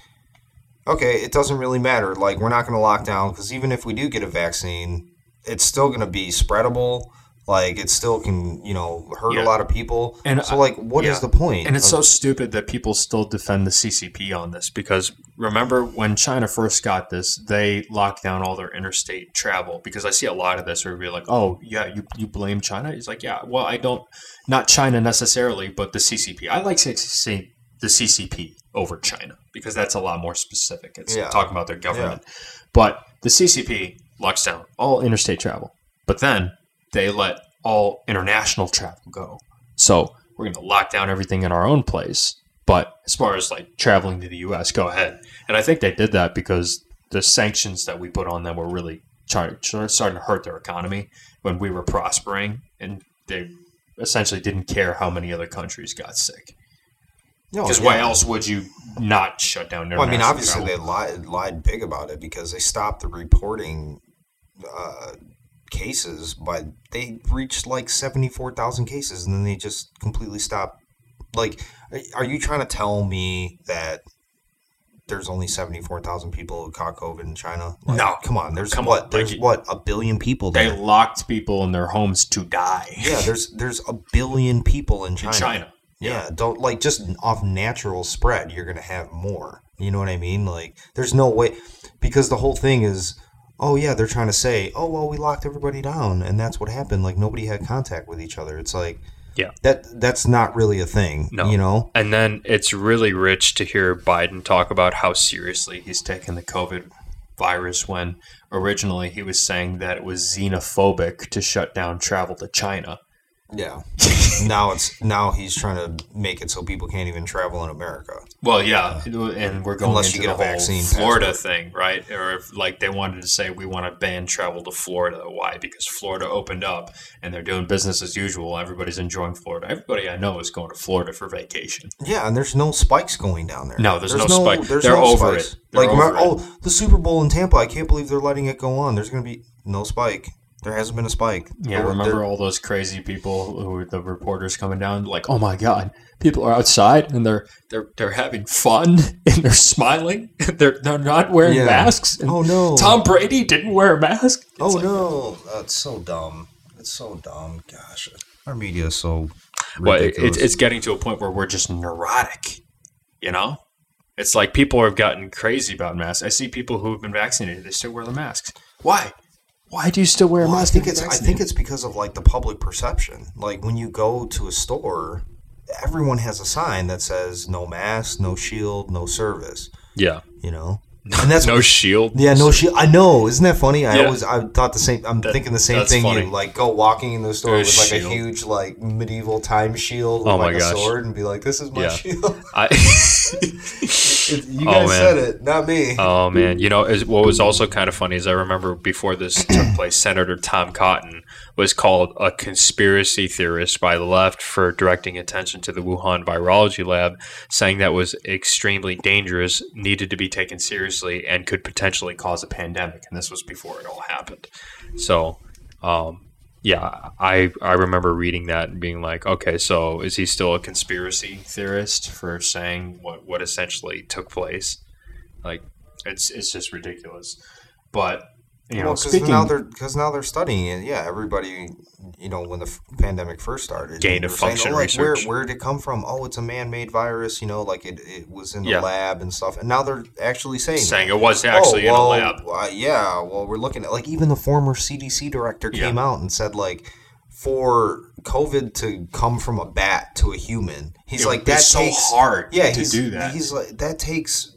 okay, it doesn't really matter. Like we're not gonna lock down because even if we do get a vaccine, it's still gonna be spreadable. Like it still can, you know, hurt
Yeah.
a lot of people.
And
so,
I-
like, what is
yeah.
the point?
And it's
of-
so stupid that people still defend the CCP on this because remember when China first got this, they locked down all their interstate travel because I see a lot of this where we're like, oh, yeah, you, you blame China? He's like, yeah, well, I don't, not China necessarily, but the CCP. I like saying the CCP over China because that's a lot more specific. It's
Yeah.
talking about their government. But the CCP locks down all interstate travel, but then they let all international travel go. So we're going to lock down everything in our own place. But as far as like traveling to the U.S., go ahead. And I think they did that because the sanctions that we put on them were really starting to hurt their economy when we were prospering, and they essentially didn't care how many other countries got sick.
No,
Because
yeah.
why else would you not shut down their?
Well, I mean, obviously
travel?
they lied, lied big about it because they stopped the reporting uh, cases, but they reached like seventy four thousand cases, and then they just completely stopped. Like, are- you trying to tell me that there's only seventy four thousand people who caught COVID in China? Like,
No.
come on. There's
Come
what?
on,
There's
like-
what? A billion people
they locked people in their homes to die.
yeah, there's there's a billion people in
in
China.
China.
Yeah, don't like just off natural spread, you're gonna have more. You know what I mean? Like, there's no way because the whole thing is, oh yeah, they're trying to say, oh well, we locked everybody down, and that's what happened. Like nobody had contact with each other. It's like,
Yeah.
that that's not really a thing.
No.
you know?
And then it's really rich to hear Biden talk about how seriously he's taken the COVID virus when originally he was saying that it was xenophobic to shut down travel to China.
Yeah. now it's now he's trying to make it so people can't even travel in America.
Well, yeah, uh, and we're going
Unless you get a vaccine
Florida
passport.
thing, right? Or if like they wanted to say we want to ban travel to Florida. Why? Because Florida opened up and they're doing business as usual. Everybody's enjoying Florida. Everybody I know is going to Florida for vacation.
Yeah, and there's no spikes going down there.
No, there's no spike.
There's
They're
no
over
spikes.
it. They're
like,
over
oh, the Super Bowl in Tampa. I can't believe they're letting it go on. There's going to be no spike. There hasn't been a spike.
Yeah,
There-
remember
there-
all those crazy people who were the reporters coming down like, "Oh my god, people are outside and they're they're they're having fun and they're smiling. they're they're not wearing
Yeah.
masks." And
Oh, no.
Tom Brady didn't wear a mask. Oh, it's
Oh
like-
no, that's so dumb. It's so dumb. Gosh, our media is so
Well, it- it's it's getting to a point where we're just neurotic. You know, it's like people have gotten crazy about masks. I see people who have been vaccinated; they still wear the masks. Why? Why do you still wear a
Well, I
mask?
think it's
you're
I think it's because of like the public perception. Like when you go to a store, everyone has a sign that says no mask, no shield, no service.
yeah.
You know, and that's
No shield.
Yeah, no shield. I know. Isn't that funny? I
Yeah.
always I thought the same. I'm
That-
thinking the same
that's
thing.
funny.
You like go walking in the store
There's
with like
shield.
a huge like medieval time shield oh with
Oh my
like a
gosh.
sword and be like, "This is my
Yeah.
shield."
I.
you
Oh,
guys
man.
said it, not me.
Oh man, you know is, what was also kind of funny is I remember before this took place, Senator Tom Cotton was called a conspiracy theorist by the left for directing attention to the Wuhan virology lab, saying that was extremely dangerous, needed to be taken seriously, and could potentially cause a pandemic. And this was before it all happened. So, um, yeah, I I remember reading that and being like, okay, so is he still a conspiracy theorist for saying what what essentially took place? Like it's it's just ridiculous. But you know,
well, because
speaking
now they're because now they're studying it. Yeah, everybody, you know, when the f- pandemic first started,
Gain of
were saying,
function
oh, like, where
research.
where did it come from? Oh, it's a man-made virus. You know, like it, it was in the
Yeah.
lab and stuff. And now they're actually saying
saying it was actually
oh, well,
in a lab.
uh, yeah, well, we're looking at like even the former CDC director
Yeah.
came out and said like for COVID to come from a bat to a human, he's
It
like that's
so
takes
hard
yeah,
to do that.
He's like that takes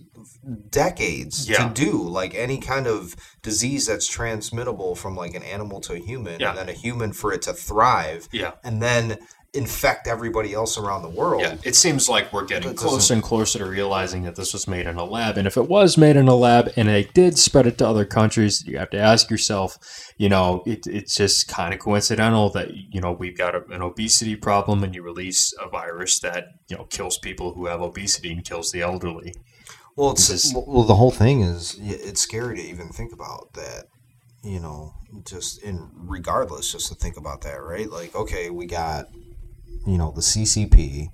decades
Yeah.
to do like any kind of disease that's transmittable from like an animal to a human
Yeah.
and then a human for it to thrive
Yeah.
and then infect everybody else around the world
Yeah, it seems like we're getting closer and closer to realizing that this was made in a lab. And if it was made in a lab and it did spread it to other countries, you have to ask yourself, you know, it, it's just kind of coincidental that, you know, we've got a, an obesity problem and you release a virus that, you know, kills people who have obesity and kills the elderly.
Well, it's
This-
well, the whole thing is it's scary to even think about that. You know, just in regardless, just to think about that, right? Like, okay, we got you know the CCP,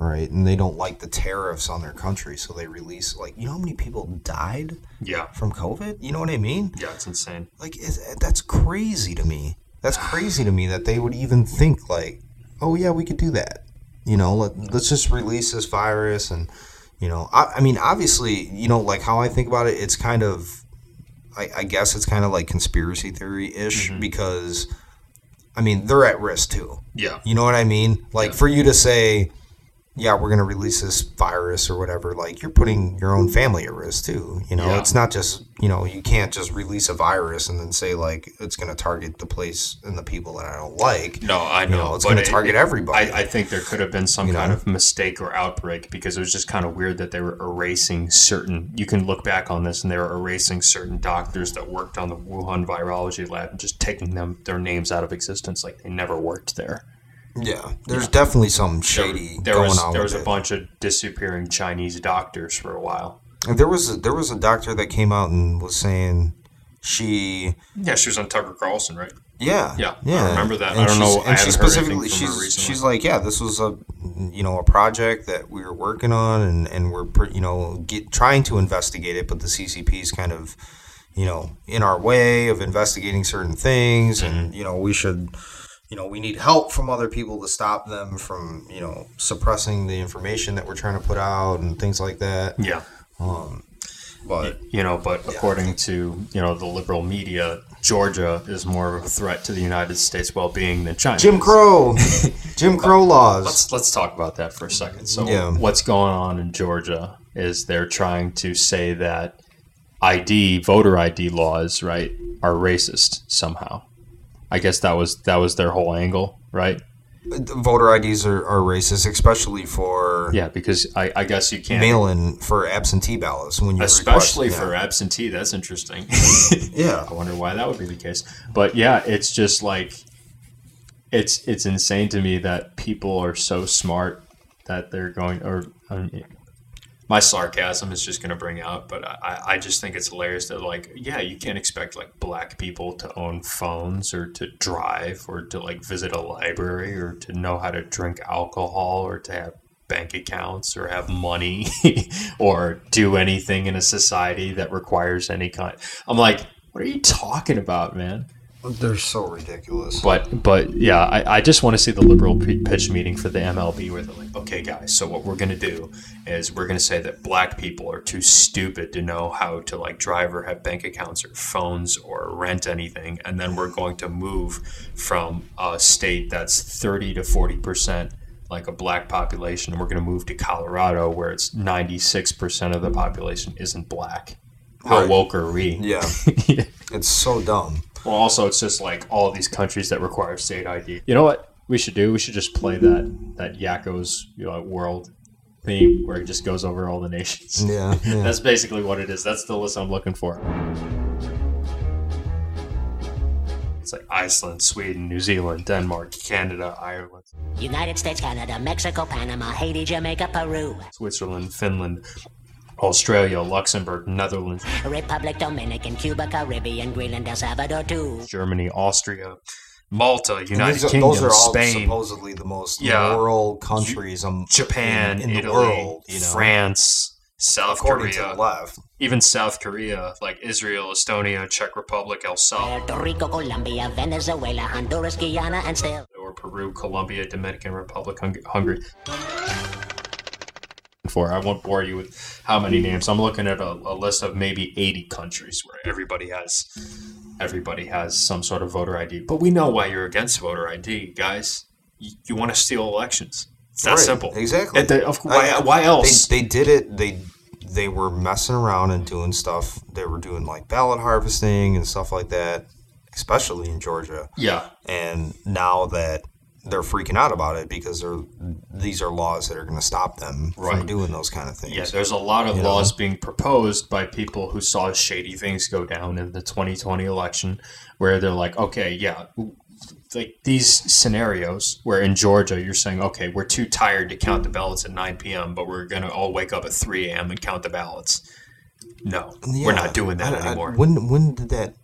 right, and they don't like the tariffs on their country, so they release like you know how many people died
Yeah.
from COVID. You know what I mean?
Yeah, it's insane.
Like, that's crazy to me. That's crazy to me that they would even think like, oh yeah, we could do that. You know, let, let's just release this virus and you know, I, I mean, obviously, you know, like how I think about it, it's kind of, I, I guess it's kind of like conspiracy theory ish mm-hmm. because, I mean, they're at risk too.
Yeah.
You know what I mean? Like for you to say, yeah, we're going to release this virus or whatever, like you're putting your own family at risk too. You know,
Yeah.
it's not just, you know, you can't just release a virus and then say like it's going to target the place and the people that I don't like.
No, I
You
know.
know, it's gonna target
it-
everybody.
I, I think there could have been some
You
kind
know?
of mistake or outbreak because it was just kind of weird that they were erasing certain. You can look back on this and they were erasing certain doctors that worked on the Wuhan virology lab and just taking them their names out of existence like they never worked there.
Yeah, there's definitely something
There,
shady
there
going
was
on
there was a
it.
bunch of disappearing Chinese doctors for a while.
And There was a, there was a doctor that came out and was saying she
Yeah, she was on Tucker Carlson, right?
yeah
Yeah, I
yeah
remember that.
And
I don't know- I
and she specifically she's she's like yeah this was a you know a project that we were working on and and we're you know get, trying to investigate it but the CCP is kind of you know in our way of investigating certain things
Mm-hmm.
and you know we should you know we need help from other people to stop them from you know suppressing the information that we're trying to put out and things like that
Yeah.
Um, but
you know, but according to you know the liberal media, Georgia is more of a threat to the United States' well-being than China.
Jim. Crow Jim Crow laws
Let's let's talk about that for a second. So,
Yeah.
what's going on in Georgia is they're trying to say that ID, voter ID laws, right, are racist somehow. I guess that was that was their whole angle, right?
voter IDs are, are racist especially for
Yeah, because I, I guess you can't,
mail-in for absentee ballots when you
especially for
yeah.
absentee. That's interesting.
yeah
I wonder why that would be the case. But yeah, it's just like it's it's insane to me that people are so smart that they're going or my sarcasm is just going to bring out, but I, I just think it's hilarious that like, yeah, you can't expect like black people to own phones or to drive or to like visit a library or to know how to drink alcohol or to have bank accounts or have money or do anything in a society that requires any kind. I'm like, what are you talking about, man?
They're so ridiculous.
But but yeah, I, I just want to see the liberal p- pitch meeting for the MLB where they're like, okay, guys, so what we're gonna do is we're gonna say that black people are too stupid to know how to like drive or have bank accounts or phones or rent anything, and then we're going to move from a state that's thirty to forty percent like a black population, and we're gonna move to Colorado where it's ninety six percent of the population isn't black. How
Right.
woke are we?
Yeah, it's so dumb.
Well, also, it's just like all these countries that require state ID. You know what we should do? We should just play that that Yakko's you know, world theme where it just goes over all the nations.
Yeah, yeah.
That's basically what it is. That's the list I'm looking for. It's like Iceland, Sweden, New Zealand, Denmark, Canada, Ireland,
United States, Canada, Mexico, Panama, Haiti, Jamaica, Peru,
Switzerland, Finland, Australia, Luxembourg, Netherlands,
Republic Dominican, Cuba, Caribbean, Greenland, El Salvador, too.
Germany, Austria, Malta, United
these are-
Kingdom,
those are all
Spain,
supposedly the most
Yeah.
moral countries um,
Japan,
in, in the world. You know,
France, South
according
Korea,
to the left.
even South Korea, like Israel, Estonia, Czech Republic, El Salvador,
Puerto Rico, Colombia, Venezuela, Honduras, Guyana, and still.
or Peru, Colombia, Dominican Republic, Hungary. For I won't bore you with how many names. I'm looking at a, a list of maybe 80 countries where everybody has everybody has some sort of voter ID. But we know why you're against voter ID, guys. You, you want to steal elections. It's that
Right,
simple.
Exactly.
And they- of- why,
I-
why else?
They, they did it. They they were messing around and doing stuff. They were doing like ballot harvesting and stuff like that, especially in Georgia.
yeah.
And now that they're freaking out about it because they're these are laws that are going to stop them
Right.
from doing those kind of things.
Yeah, there's a lot of
You know?
laws being proposed by people who saw shady things go down in the 2020 election, where they're like, okay, yeah, like these scenarios where in Georgia you're saying, okay, we're too tired to count the ballots at 9 p.m., but we're gonna all wake up at 3 a.m. and count the ballots. No, we're not doing that
I- I-
anymore.
when when did that?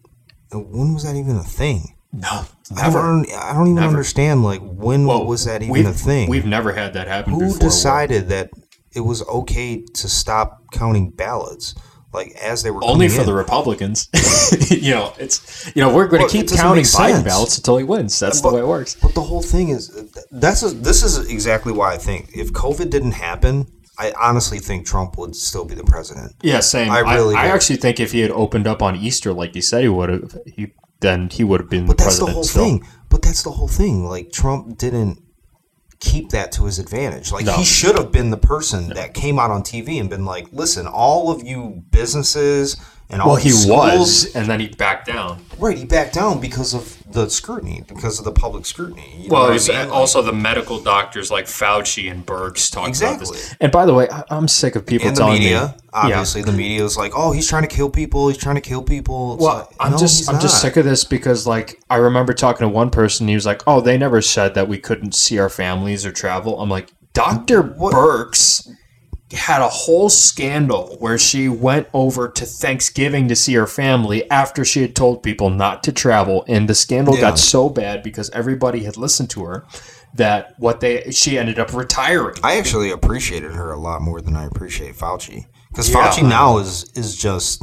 When was that even a thing?
No,
I don't, I don't even
Never.
understand. Like when
Well,
was that even a thing?
We've never had that happen
Who
before.
decided that it was okay to stop counting ballots? Like as they were
Only for
in?
the Republicans. you know, it's you know we're going to keep counting Biden ballots until he wins. That's the way it works.
But the whole thing is that's a, this is exactly why I think if COVID didn't happen, I honestly think Trump would still be the president.
Yeah, same.
I
I,
really
I,
do.
actually think if he had opened up on Easter like he said he would have, he then he would have been
But
the
that's the whole
still.
thing. But that's the whole thing. Like Trump didn't keep that to his advantage. Like
No.
he should have been the person that came out on TV and been like, "Listen, all of you businesses and all
Well, he
these
was, and then he backed down.
right." He backed down because of the scrutiny, because of the public scrutiny. You know
Well,
what I mean?
Also the medical doctors like Fauci and Birx talking
Exactly.
about this. And by the way, I, I'm sick of people
and the media,
me.
obviously, the media is like, "Oh, he's trying to kill people. He's trying to kill people." It's
Well,
like,
I'm
no,
just I'm just sick of this because like I remember talking to one person. He was like, "Oh, they never said that we couldn't see our families or travel." I'm like, Doctor Birx had a whole scandal where she went over to Thanksgiving to see her family after she had told people not to travel, and the scandal
Yeah.
got so bad because everybody had listened to her that what they she ended up retiring.
I actually appreciated her a lot more than I appreciate Fauci because
Yeah.
Fauci now is is just.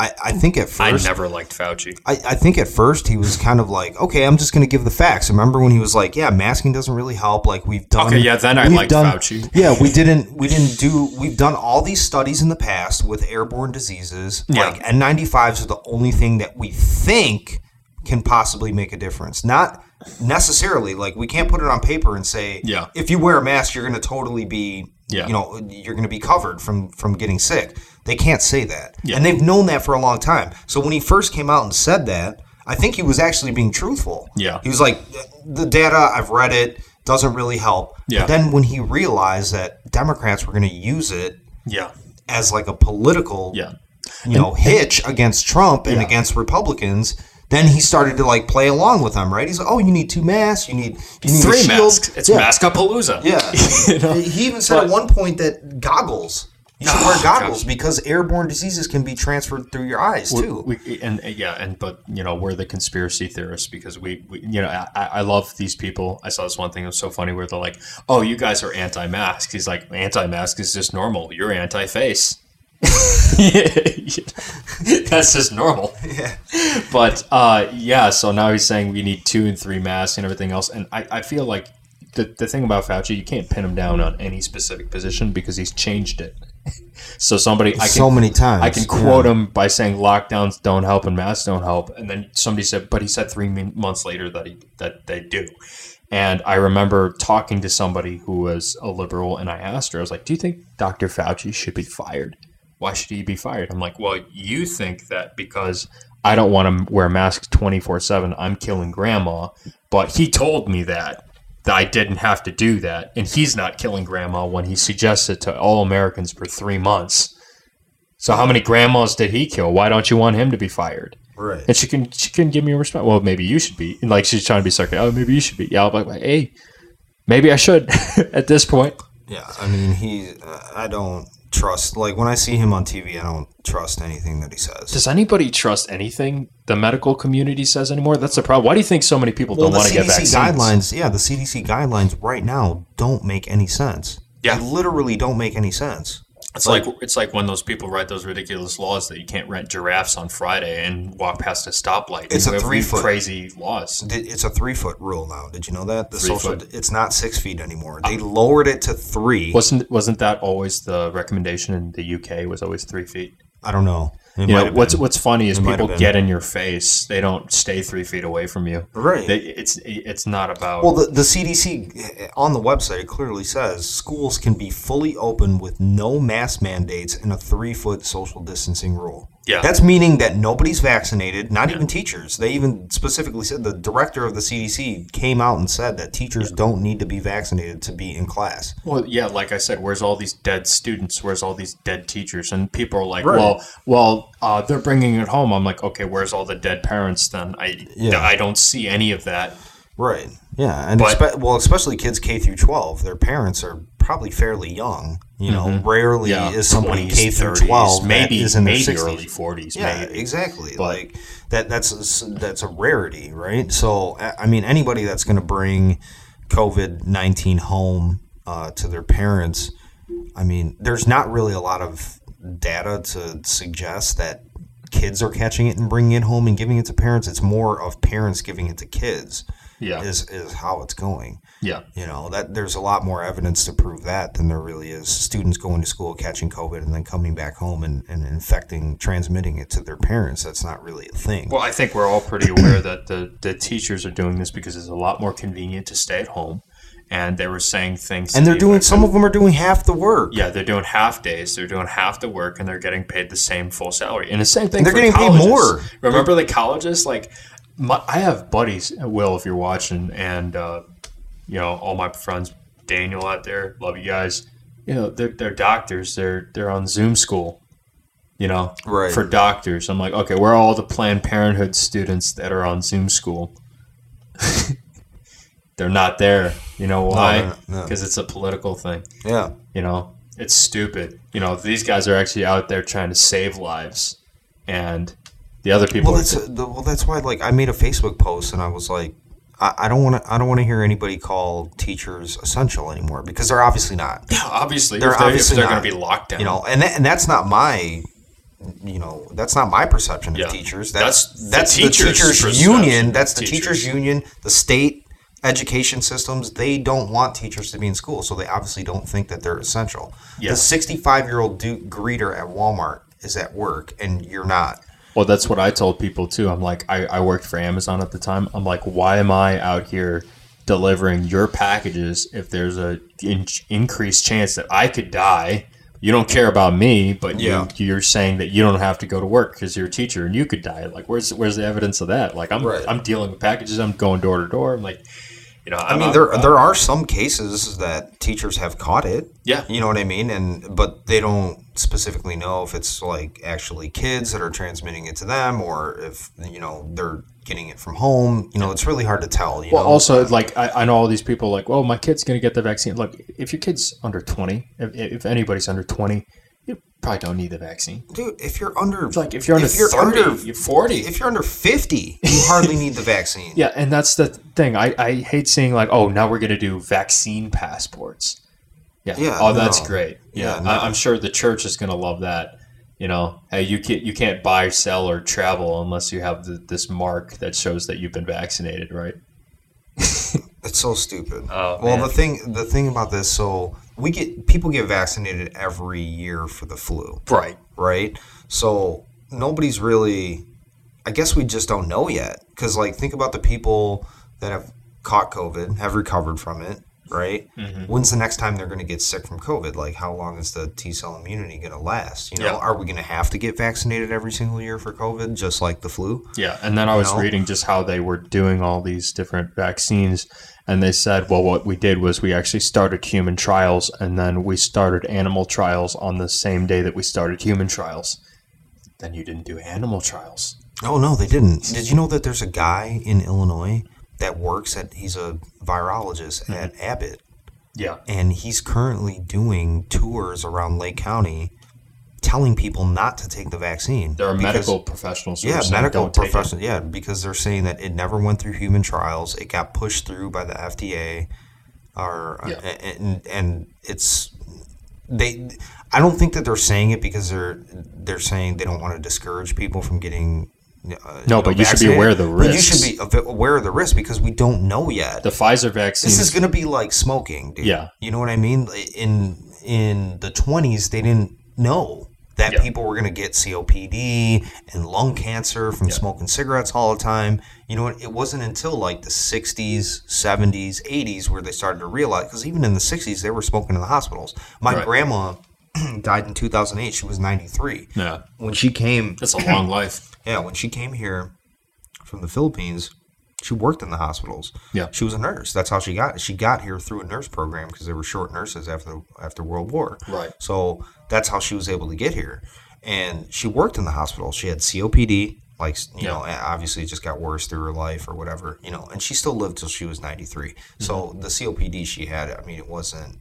I, I think at first I
never liked Fauci.
I, I think at first he was kind of like, okay, I'm just going to give the facts. Remember when he was like, yeah, masking doesn't really help. Like we've done.
Okay, yeah, then I liked
done-
Fauci.
Yeah, we didn't. We didn't do. We've done all these studies in the past with airborne diseases.
Yeah.
Like N95s are the only thing that we think can possibly make a difference. Not necessarily. Like we can't put it on paper and say,
Yeah.
if you wear a mask, you're going to totally be.
Yeah.
You know, you're going to be covered from from getting sick. They can't say that,
Yeah.
and they've known that for a long time. So when he first came out and said that, I think he was actually being truthful.
Yeah.
he was like, the data I've read it doesn't really help.
Yeah.
But then when he realized that Democrats were going to use it
Yeah,
as like a political,
yeah.
you know, hitch against Trump and
Yeah.
against Republicans. Then he started to like play along with them, right? He's like, "Oh, you need two masks. You need you need
Three
shield."
masks. It's
yeah.
Maskapalooza.
Yeah.
You know?
He even said at one point that goggles You should
Oh,
wear goggles
gosh.
because airborne diseases can be transferred through your eyes too.
We, and yeah, and but you know we're the conspiracy theorists because we, we you know I, I love these people. I saw this one thing that was so funny where they're like, "Oh, you guys are anti-mask." He's like, "Anti-mask is just normal. You're anti-face." That's just normal.
Yeah.
But uh, yeah, so now he's saying we need two and three masks and everything else. And I, I feel like the, the thing about Fauci, you can't pin him down on any specific position because he's changed it. so somebody, I can,
So many times,
I can quote
yeah.
him by saying lockdowns don't help and masks don't help, and then somebody said, but he said three months later that he that they do. And I remember talking to somebody who was a liberal, and I asked her, I was like, "Do you think Dr. Fauci should be fired? Why should he be fired?" I'm like, "Well, you think that because I don't want to wear masks 24 seven, I'm killing grandma, but he told me that." That I didn't have to do that, and he's not killing grandma when he suggests it to all Americans for three months. So how many grandmas did he kill? Why don't you want him to be fired?
Right.
And she can she can give me a response. Well, maybe you should be. And like she's trying to be sarcastic. Oh, maybe you should be. Yeah, I'll be like, hey, maybe I should at this point.
Yeah, I mean, he. I don't trust. Like when I see him on TV, I don't trust anything that he says.
Does anybody trust anything the medical community says anymore? That's the problem. Why do you think so many people
well,
don't
the
want to get
CDC
vaccines?
guidelines. Yeah, the CDC guidelines right now don't make any sense.
Yeah.
they literally don't make any sense.
It's like it's like when those people write those ridiculous laws that you can't rent giraffes on Friday and walk past a stoplight.
It's
You
a three foot
crazy laws.
It's a three foot rule now. Did you know that the
Three
social?
foot.
It's not six feet anymore. Uh, they lowered it to three.
Wasn't wasn't that always the recommendation in the UK? Was always three feet.
I don't know. It
You know what's
been.
what's funny is
It
people get in your face. They don't stay three feet away from you.
Right.
They, it's it's not about.
Well, the, the CDC eh, on the website it clearly says schools can be fully open with no mask mandates and a three foot social distancing rule.
Yeah.
That's meaning that nobody's vaccinated, not even teachers. They even specifically said the director of the CDC came out and said that teachers don't need to be vaccinated to be in class.
Well, yeah, like I said, where's all these dead students? Where's all these dead teachers? And people are like,
Right.
well, well, uh, they're bringing it home. I'm like, okay, where's all the dead parents then? I
Yeah.
I don't see any of that.
Right. Yeah, and
But-
espe- well, especially kids K through 12, their parents are probably fairly young. You know, rarely
Yeah,
is somebody
20s,
K through 12
maybe
is in
maybe
60s.
early 40s,
Yeah,
maybe.
exactly.
But-
like that. That's that's a rarity, right? So I I mean, anybody that's going to bring COVID nineteen home uh, to their parents, I mean, there's not really a lot of data to suggest that kids are catching it and bringing it home and giving it to parents. It's more of parents giving it to kids.
Yeah.
is is how it's going.
Yeah.
You know that there's a lot more evidence to prove that than there really is students going to school catching COVID and then coming back home and, and infecting, transmitting it to their parents. That's not really a thing.
Well, I think we're all pretty aware that the, the teachers are doing this because it's a lot more convenient to stay at home. And they were saying things.
and they're doing some of them are doing half the work.
Yeah, they're doing half days. They're doing half the work, and they're getting paid the same full salary. And the same thing.
And they're getting paid more.
Remember the colleges? Like, my, I have buddies. Will, if you're watching, and uh, you know all my friends, Daniel out there, love you guys. You know, they're they're doctors. They're they're on Zoom school. You know,
Right.
for doctors. I'm like, okay, where are all the Planned Parenthood students that are on Zoom school? they're not there. You know why?
no, no.
Because it's a political thing.
Yeah.
You know, it's stupid. You know, these guys are actually out there trying to save lives, and the other people.
Well, that's the, well. That's why. Like, I made a Facebook post and I was like, I, don't want to. I don't want to hear anybody call teachers essential anymore because they're obviously not.
Yeah, obviously
they're
they're,
obviously
they're going to be locked down.
You know, and that, and that's not my. You know, that's not my perception of
Yeah.
teachers.
That's
That's
the
that's the
teachers'
teachers, union. That's the
teachers.
teachers union. The state education systems they don't want teachers to be in school, so they obviously don't think that they're essential.
Yeah.
The sixty-five-year-old du- greeter at Walmart is at work, and you're not.
Well, that's what I told people too. I'm like, I, I worked for Amazon at the time. I'm like, why am I out here delivering your packages if there's a in- increased chance that I could die? You don't care about me, but
Yeah.
you, you're saying that you don't have to go to work because you're a teacher and you could die. Like, where's where's the evidence of that? Like, I'm
Right.
I'm dealing with packages. I'm going door to door. I'm like, you know,
I mean, there there are some cases that teachers have caught it.
Yeah.
you know what I mean, and but they don't specifically know if it's like actually kids that are transmitting it to them, or if you know they're getting it from home. You know, it's really hard to tell. You
Well,
know?
also, like I, I know all these people, like, well, my kid's gonna get the vaccine. Look, if your kid's under twenty, if, if anybody's under twenty, you probably don't need the vaccine.
Dude, if you're under
It's like if you're under 30, you're 40.
if you're under 50, you hardly need the vaccine.
Yeah, and that's the thing. I, I hate seeing like, oh, now we're gonna do vaccine passports. Yeah.
Yeah,
Oh, that's great. Yeah.
Yeah, no.
I, I'm sure the church is gonna love that. You know, hey, you can't you can't buy, sell, or travel unless you have the, this mark that shows that you've been vaccinated, right?
It's so stupid.
Oh,
well,
man.
the thing the thing about this, so we get people get vaccinated every year for the flu,
Right.
right? So nobody's really. I guess we just don't know yet, because like think about the people that have caught COVID, have recovered from it, right?
Mm-hmm.
When's the next time they're going to get sick from COVID? Like, how long is the T cell immunity going to last? You know,
Yeah.
are we going to have to get vaccinated every single year for COVID, just like the flu?
Yeah, and then I was
know?
reading just how they were doing all these different vaccines, and they said, well, what we did was we actually started human trials, and then we started animal trials on the same day that we started human trials. Then you didn't do animal trials.
Oh no, they didn't. Did you know that there's a guy in Illinois that works at he's a virologist mm-hmm. at Abbott
Yeah,
and he's currently doing tours around Lake County telling people not to take the vaccine.
there are
because-
medical professionals.
Yeah, medical
"Don't take it."
professionals. Yeah, because they're saying that it never went through human trials. It got pushed through by the FDA, or
Yeah.
and and it's they. I don't think that they're saying it because they're they're saying they don't want to discourage people from getting. Uh,
No, but you should be aware of the
risk. You should be aware of the risk because we don't know yet.
The Pfizer vaccine.
this is going to be like smoking, dude.
Yeah.
you know what I mean. In in the twenties, they didn't know that
Yeah.
people were going to get COPD and lung cancer from smoking cigarettes all the time. You know what? It wasn't until like the 60s, 70s, 80s where they started to realize because even in the 60s, they were smoking in the hospitals. My
Right.
grandma died in 2008. She was 93.
yeah,
When she came,
that's a long life.
yeah, when she came here from the Philippines, she worked in the hospitals.
Yeah.
she was a nurse. That's how she got. She got here through a nurse program because they were short nurses after after World War.
Right.
So that's how she was able to get here, and she worked in the hospital. She had COPD. Like you
Yeah.
know, obviously it just got worse through her life or whatever, you know, and she still lived till she was ninety So
Mm-hmm.
the COPD she had, I mean, it wasn't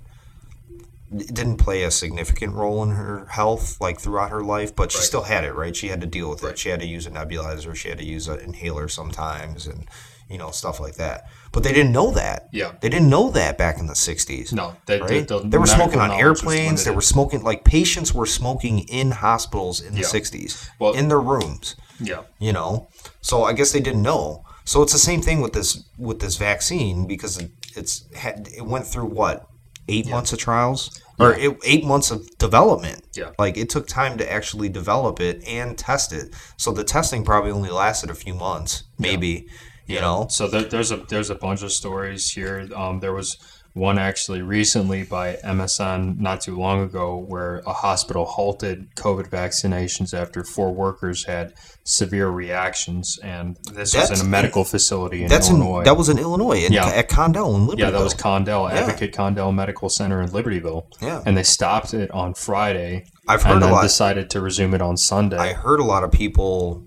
didn't play a significant role in her health like throughout her life, but she
Right.
still had it, right? She had to deal with
Right.
it. She had to use a nebulizer, she had to use an inhaler sometimes and you know, stuff like that. But they didn't know that.
Yeah.
They didn't know that back in the 60s.
No, they-
right?
the- the
they were smoking on airplanes, they were smoking like patients were smoking in hospitals in the
Yeah.
60s
Well-
in their rooms
Yeah,
you know so i guess they didn't know so it's the same thing with this with this vaccine because it's had it went through what eight months of trials or it, eight months of development.
Yeah.
like it took time to actually develop it and test it. So the testing probably only lasted a few months maybe you know?
So there, there's a there's a bunch of stories here. Um, there was one actually recently by MSN not too long ago where a hospital halted COVID vaccinations after four workers had severe reactions, and this was in a medical facility in
that's
Illinois.
in that was in illinois in,
Yeah.
at condell in libertyville
yeah, that was Condell,
Yeah.
Advocate Condell Medical Center in Libertyville.
Yeah.
and they stopped it on Friday.
I've heard
and
a lot-
decided to resume it on Sunday.
I heard a lot of people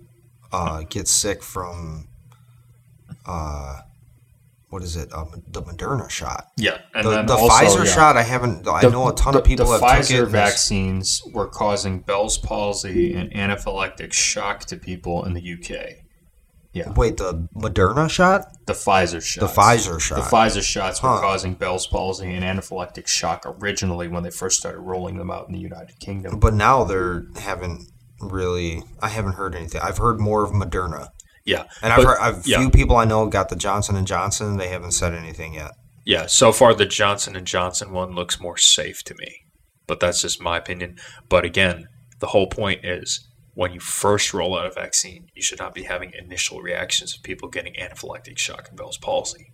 uh, get sick from uh, what is it? Um, the Moderna shot.
yeah, and
The,
then
the
also,
Pfizer
yeah.
shot, I haven't. I
The-
know a ton
the-
of people
the
have
Pfizer
took it. and it's-
vaccines were causing Bell's palsy and anaphylactic shock to people in the UK. Yeah.
Wait, the Moderna shot?
The Pfizer shot.
The Pfizer shot.
The Pfizer shots were
Huh.
causing Bell's palsy and anaphylactic shock originally when they first started rolling them out in the United Kingdom.
But now they're haven't really. I haven't heard anything. I've heard more of Moderna,
yeah,
and I've
but-
heard a
yeah.
few people I know got the Johnson and Johnson. They haven't said anything yet.
Yeah, so far the Johnson and Johnson one looks more safe to me, but that's just my opinion. But again, the whole point is when you first roll out a vaccine, you should not be having initial reactions of people getting anaphylactic shock and Bell's palsy.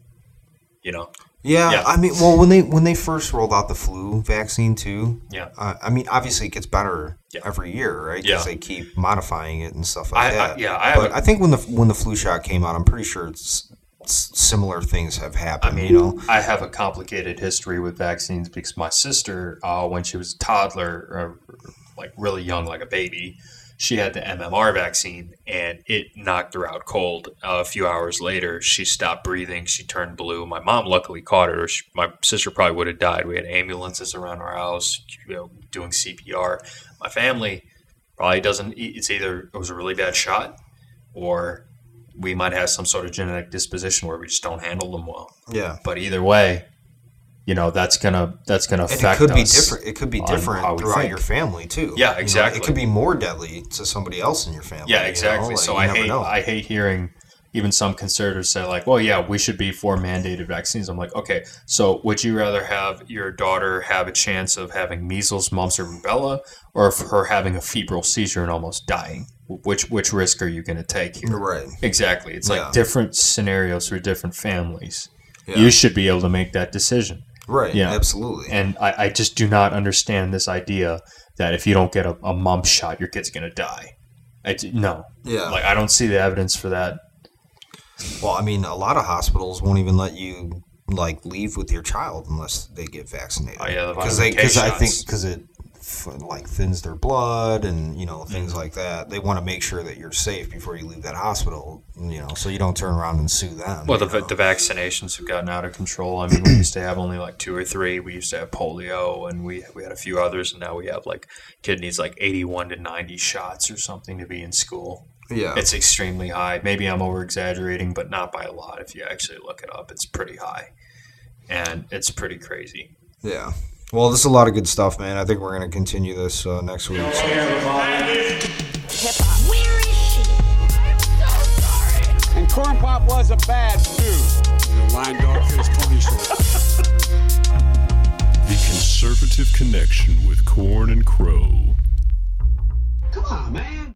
You know,
Yeah,
Yeah.
I mean, well, when they when they first rolled out the flu vaccine too,
Yeah.
Uh, I mean, obviously it gets better
Yeah.
every year, right?
Yeah.
Because they keep modifying it and stuff like
I- I-
that.
yeah, I
but I think when the when the flu shot came out, I'm pretty sure it's, s similar things have happened.
I mean,
you know,
I have a complicated history with vaccines because my sister, uh, when she was a toddler, uh, like really young, like a baby, she had the MMR vaccine and it knocked her out cold. Uh, a few hours later, she stopped breathing. She turned blue. My mom luckily caught her. She, my sister probably would have died. We had ambulances around our house, you know, doing CPR. My family probably doesn't. It's either it was a really bad shot, or we might have some sort of genetic disposition where we just don't handle them well.
Yeah.
But either way, you know that's gonna that's gonna
And
affect.
it could be different. It could be different throughout
think.
your family too.
Yeah,
You know,
exactly.
it could be more deadly to somebody else in your family.
Yeah,
you know?
exactly.
Like,
so I hate
know.
I hate hearing even some conservatives say like, "Well, yeah, we should be for mandated vaccines." I'm like, okay, so would you rather have your daughter have a chance of having measles, mumps, or rubella, or of her having a febrile seizure and almost dying? Which which risk are you going to take here?
Right.
Exactly. It's
Yeah.
like different scenarios for different families.
Yeah.
You should be able to make that decision.
Right.
Yeah.
Absolutely.
And I, I just do not understand this idea that if you don't get a, a mump shot, your kid's going to die. I d- no.
Yeah.
Like, I don't see the evidence for that.
Well, I mean, a lot of hospitals won't even let you like leave with your child unless they get vaccinated.
Oh, yeah, the
because they because I think because it like thins their blood and you know things
Mm-hmm.
like that. They want to make sure that you're safe before you leave that hospital. You know, so you don't turn around and sue them.
Well, the,
know?
the vaccinations have gotten out of control. I mean, we used to have only like two or three. We used to have polio, and we we had a few others, and now we have like kidneys like eighty-one to ninety shots or something to be in school.
yeah,
It's extremely high. Maybe I'm over exaggerating, but not by a lot. If you actually look it up, it's pretty high, and it's pretty crazy.
yeah. Well, this is a lot of good stuff, man. I think we're gonna continue this uh, next week. so-
And Corn Pop was a bad dude.
Lion dog face pony.
The Conservative Connection with Corn and Crow.
Come on, man.